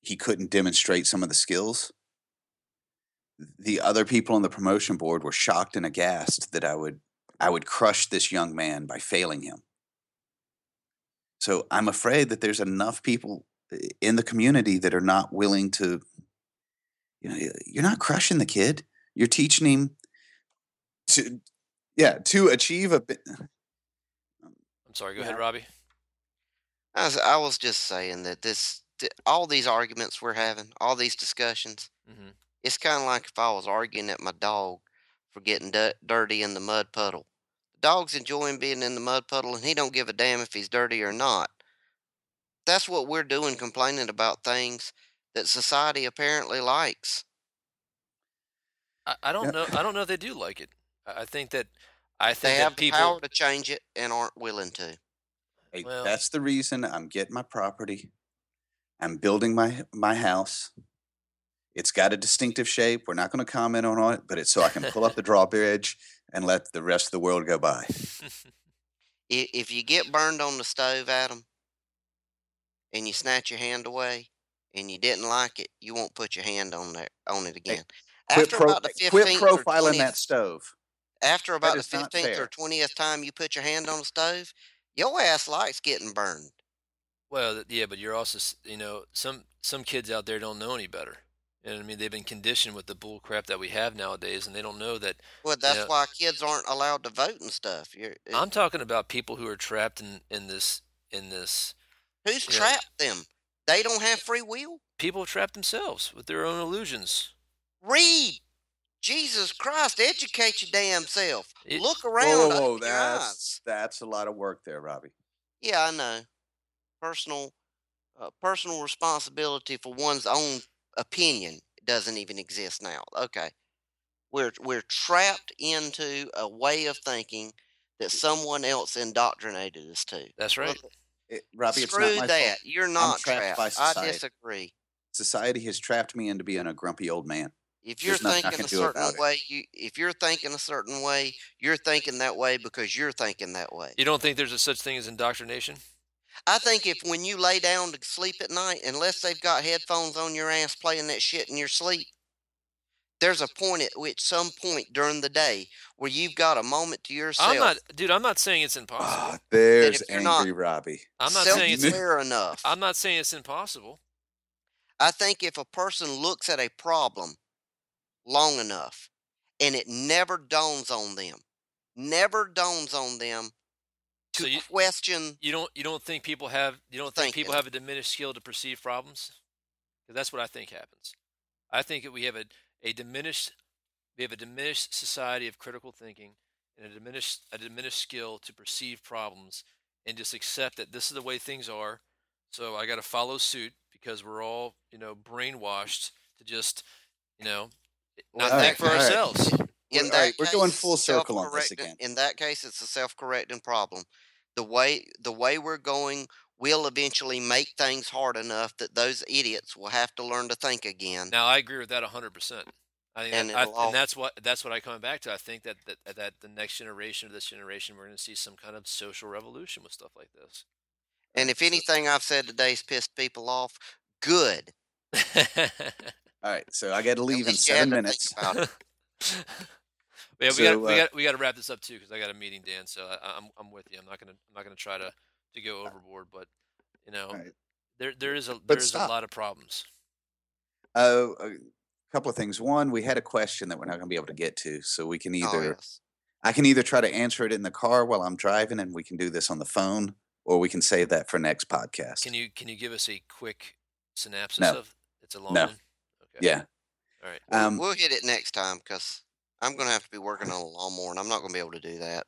Speaker 2: he couldn't demonstrate some of the skills. The other people on the promotion board were shocked and aghast that I would I would crush this young man by failing him. So I'm afraid that there's enough people eh, in the community that are not willing to. You know, you're not crushing the kid. You're teaching him to, yeah, to achieve a. bit.
Speaker 1: I'm sorry. Go
Speaker 2: Yeah.
Speaker 1: ahead, Robbie.
Speaker 3: I was, I was just saying that this, th- all these arguments we're having, all these discussions,
Speaker 1: hmm
Speaker 3: it's kind of like if I was arguing at my dog for getting du- dirty in the mud puddle. The dog's enjoying being in the mud puddle, and he don't give a damn if he's dirty or not. That's what we're doing, complaining about things that society apparently likes.
Speaker 1: I, I don't know. I don't know if they do like it. I, think that I think They
Speaker 3: have
Speaker 1: that
Speaker 3: the power to change it and aren't willing to.
Speaker 2: Hey,
Speaker 1: Well-
Speaker 2: that's the reason I'm getting my property. I'm building my my house. It's got a distinctive shape. We're not going to comment on it, but it's so I can pull up the drawbridge and let the rest of the world go by. [LAUGHS]
Speaker 3: If you get burned on the stove, Adam, and you snatch your hand away, and you didn't like it, you won't put your hand on there on it again.
Speaker 2: Quit,
Speaker 3: After
Speaker 2: pro-
Speaker 3: about the
Speaker 2: quit profiling that
Speaker 3: twentieth,
Speaker 2: stove.
Speaker 3: after about the fifteenth or twentieth time you put your hand on the stove, your ass likes getting burned.
Speaker 1: well, yeah, but you're also, you know, some some kids out there don't know any better. You know I mean? They've been conditioned with the bull crap that we have nowadays, and they don't know that.
Speaker 3: Well, that's
Speaker 1: Yeah.
Speaker 3: why kids aren't allowed to vote and stuff. You're,
Speaker 1: I'm talking about people who are trapped in in this in this.
Speaker 3: who's trapped them? They don't have eh, free will.
Speaker 1: People trap themselves with their own illusions.
Speaker 3: Read. Jesus Christ, educate your damn self.
Speaker 1: It-
Speaker 3: Look around.
Speaker 2: whoa, whoa,
Speaker 3: eyes.
Speaker 2: that's that's a lot of work there, Robbie.
Speaker 3: Yeah, I know. Personal, uh, personal responsibility for one's own opinion doesn't even exist now. Okay, we're we're trapped into a way of thinking that someone else indoctrinated us to.
Speaker 1: That's right.
Speaker 3: Look,
Speaker 2: It, Robbie, it's
Speaker 3: Screw
Speaker 2: not my
Speaker 3: that.
Speaker 2: fault.
Speaker 3: You're not
Speaker 2: trapped by
Speaker 3: I disagree.
Speaker 2: Society has trapped me into being a grumpy old man.
Speaker 3: If you're
Speaker 2: There's
Speaker 3: thinking a certain way, you if you're thinking a certain way, you're thinking that way because you're thinking that way.
Speaker 1: You don't think there's a such thing as indoctrination?
Speaker 3: I think if when you lay down to sleep at night, unless they've got headphones on your ass playing that shit in your sleep, there's a point at which some point during the day where you've got a moment to yourself.
Speaker 1: I'm not, dude. I'm not saying it's impossible.
Speaker 2: Ah, there's
Speaker 3: if
Speaker 2: angry
Speaker 3: not-
Speaker 2: Robbie.
Speaker 1: I'm not saying it's.
Speaker 3: self-aware enough.
Speaker 1: I'm not saying it's impossible.
Speaker 3: I think if a person looks at a problem long enough and it never dawns on them, never dawns on them to
Speaker 1: So you-
Speaker 3: question
Speaker 1: You don't. You don't think people have. You don't think people have a diminished skill to perceive problems? that's what I think happens. I think that we have a, a diminished. We have a diminished society of critical thinking and a diminished a diminished skill to perceive problems and just accept that this is the way things are. So I got to follow suit because we're all you know brainwashed to just you know not
Speaker 2: in
Speaker 1: think
Speaker 2: that
Speaker 1: for
Speaker 2: case-
Speaker 1: ourselves.
Speaker 3: in
Speaker 2: We're-
Speaker 3: that
Speaker 2: all right, we're going
Speaker 3: case,
Speaker 2: full circle on this
Speaker 3: self-correcting-
Speaker 2: again.
Speaker 3: In that case, it's a self-correcting problem. The way the way we're going will eventually make things hard enough that those idiots will have to learn to think again.
Speaker 1: Now I agree with that hundred percent. I think
Speaker 3: And
Speaker 1: that, I,
Speaker 3: all-
Speaker 1: and that's what that's what I come back to. I think that, that that the next generation or this generation we're going to see some kind of social revolution with stuff like this.
Speaker 3: And if anything I've said today's pissed people off, good. [LAUGHS]
Speaker 2: All right, so I got to leave in
Speaker 3: least you had
Speaker 2: seven minutes. [LAUGHS]
Speaker 1: yeah, we
Speaker 2: So,
Speaker 1: got we
Speaker 2: uh,
Speaker 1: got we got to wrap this up too because I got a meeting, Dan. So I, I'm I'm with you. I'm not gonna I'm not gonna try to to go overboard, but you know
Speaker 2: All right.
Speaker 1: there there is a
Speaker 2: But
Speaker 1: there is a lot of problems.
Speaker 2: Uh, a couple of things. One, we had a question that we're not going to be able to get to, so we can
Speaker 3: Oh,
Speaker 2: either
Speaker 3: yes.
Speaker 2: I can either try to answer it in the car while I'm driving, and we can do this on the phone, or we can save that for next podcast.
Speaker 1: Can you can you give us a quick synopsis
Speaker 2: No.
Speaker 1: of it's a long
Speaker 2: No.
Speaker 1: one? Okay.
Speaker 2: Yeah.
Speaker 1: All right.
Speaker 3: We'll,
Speaker 2: Um,
Speaker 3: we'll hit it next time because I'm going to have to be working on a lawnmower and I'm not going to be able to do that.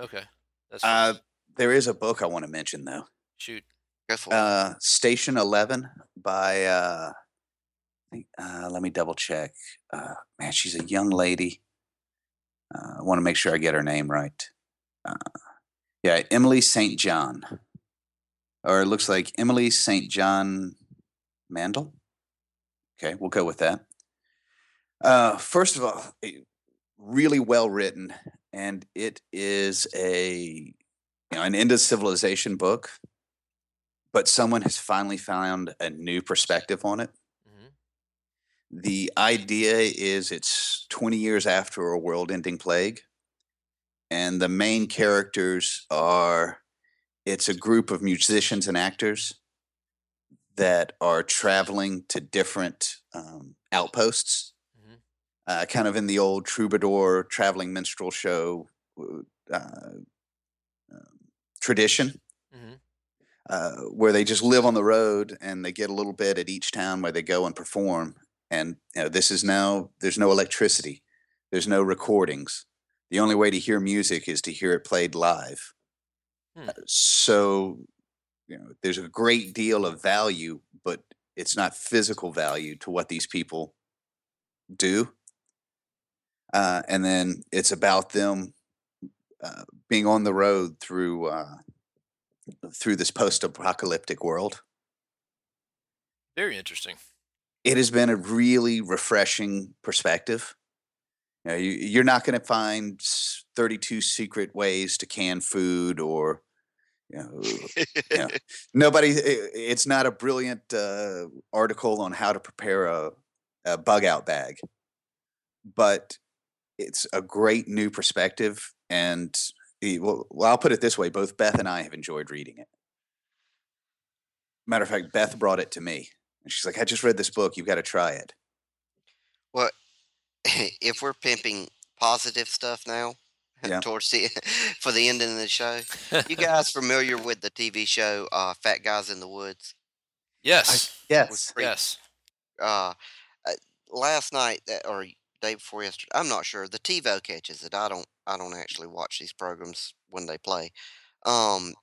Speaker 1: Okay. That's
Speaker 2: uh, there is a book I want to mention though.
Speaker 1: shoot.
Speaker 3: Go for it.
Speaker 2: Uh, Station Eleven by uh, uh, let me double check. Uh, man, she's a young lady. Uh, I want to make sure I get her name right. Uh, yeah, Emily St. John, or it looks like Emily St. John Mandel. Okay, we'll go with that. Uh, first of all, really well written, and it is a you know an end of civilization book but someone has finally found a new perspective on it.
Speaker 1: hmm
Speaker 2: The idea is it's 20 years after a world ending plague, and the main characters are it's a group of musicians and actors that are traveling to different um, outposts,
Speaker 1: Mhm.
Speaker 2: uh, kind of in the old troubadour traveling minstrel show uh, um, tradition,
Speaker 1: Mhm.
Speaker 2: uh, where they just live on the road and they get a little bit at each town where they go and perform. And you know, this is now there's no electricity, there's no recordings. The only way to hear music is to hear it played live.
Speaker 1: Hmm.
Speaker 2: Uh, So, you know, there's a great deal of value, but it's not physical value to what these people do. Uh, and then it's about them uh, being on the road through uh, through this post-apocalyptic world.
Speaker 1: Very interesting.
Speaker 2: It has been a really refreshing perspective. You know, you, you're not going to find 32 secret ways to can food or [LAUGHS] yeah. nobody i- it's not a brilliant uh, article on how to prepare a, a bug out bag but it's a great new perspective and well, well i'll put it this way both beth and i have enjoyed reading it matter of fact beth brought it to me and she's like i just read this book you've got to try it
Speaker 3: Well, [LAUGHS] if we're pimping positive stuff now
Speaker 2: Yeah. [LAUGHS]
Speaker 3: towards the for the ending of the show, you [LAUGHS] guys familiar with the TV show uh, Fat Guys in the Woods?
Speaker 1: yes.
Speaker 2: yes
Speaker 3: Great.
Speaker 1: yes.
Speaker 3: Uh, uh, last night that or day before yesterday, I'm not sure. The TiVo catches it. I don't. I don't actually watch these programs when they play. Um,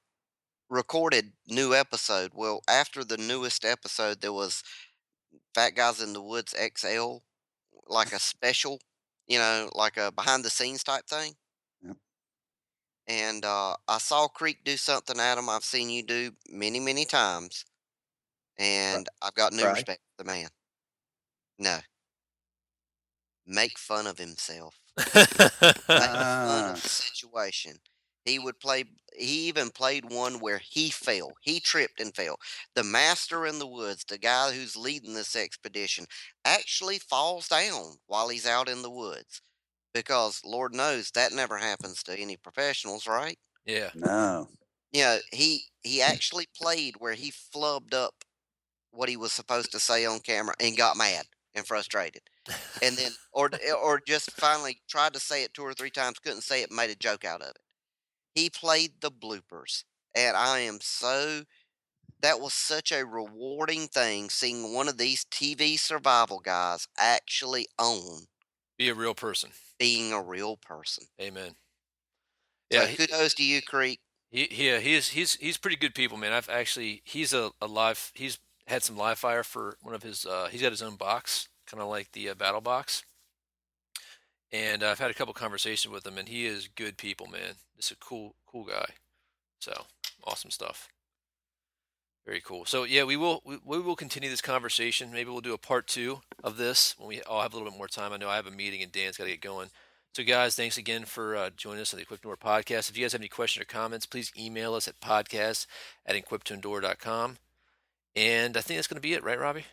Speaker 3: recorded new episode. Well, after the newest episode, there was Fat Guys in the Woods XL, like a special, you know, like a behind the scenes type thing. And uh, I saw Creek do something, Adam. I've seen you do many, many times, and I've got new
Speaker 2: Cry?
Speaker 3: respect for the man. No. Make fun of himself make fun of [LAUGHS] the situation. He would play. He even played one where he fell. He tripped and fell. The master in the woods, the guy who's leading this expedition, actually falls down while he's out in the woods, because Lord knows that never happens to any professionals, right?
Speaker 1: yeah.
Speaker 2: no
Speaker 3: You know, he he hmm. actually played where he flubbed up what he was supposed to say on camera and got mad and frustrated and then or eh, or just finally tried to say it two or three times, couldn't say it, made a joke out of it. He played the bloopers, and I am so that was such a rewarding thing seeing one of these TV survival guys actually own
Speaker 1: Be a real person.
Speaker 3: Being a real person.
Speaker 1: Amen.
Speaker 3: So
Speaker 1: Yeah. he-
Speaker 3: kudos to you, Creek.
Speaker 1: He, yeah, he is he's he's pretty good people, man. I've actually he's a, a live he's had some live fire for one of his uh, he's got his own box, kind of like the uh, Battlbox. And I've had a couple conversations with him, and he is good people, man. Just a cool cool guy. So awesome stuff. Very cool. So yeah, we will we, we will continue this conversation. Maybe we'll do a part two of this when we all have a little bit more time. I know I have a meeting and Dan's got to get going. So guys, thanks again for uh, joining us on the Equip 2 Endure podcast. If you guys have any questions or comments, please email us at podcast at equip2endure.com. And I think that's going to be it, right, Robbie?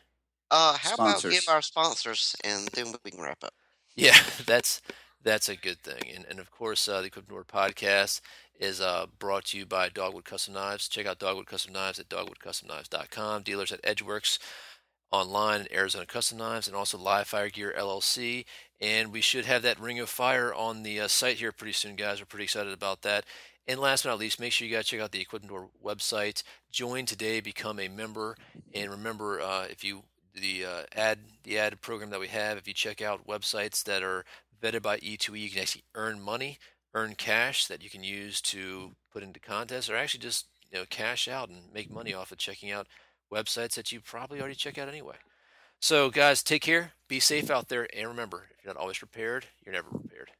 Speaker 3: Uh, how about give our sponsors and then we can wrap up.
Speaker 1: Yeah, [LAUGHS] that's that's a good thing. And, and of course, uh, the Equip 2 Endure podcast is uh, brought to you by Dogwood Custom Knives. Check out Dogwood Custom Knives at dogwoodcustomknives.com. Dealers at Edge Works online and Arizona Custom Knives, and also Live Fire Gear LLC. And we should have that Ring of Fire on the uh, site here pretty soon, guys. We're pretty excited about that. And last but not least, make sure you guys check out the Equip 2 Endure website. Join today, become a member, and remember uh, if you the uh, ad the ad program that we have, if you check out websites that are vetted by E2E, you can actually earn money, earn cash that you can use to put into contests, or actually just you know cash out and make money mm-hmm. off of checking out websites that you probably already check out anyway. So, guys, take care, be safe out there, and remember, if you're not always prepared, you're never prepared.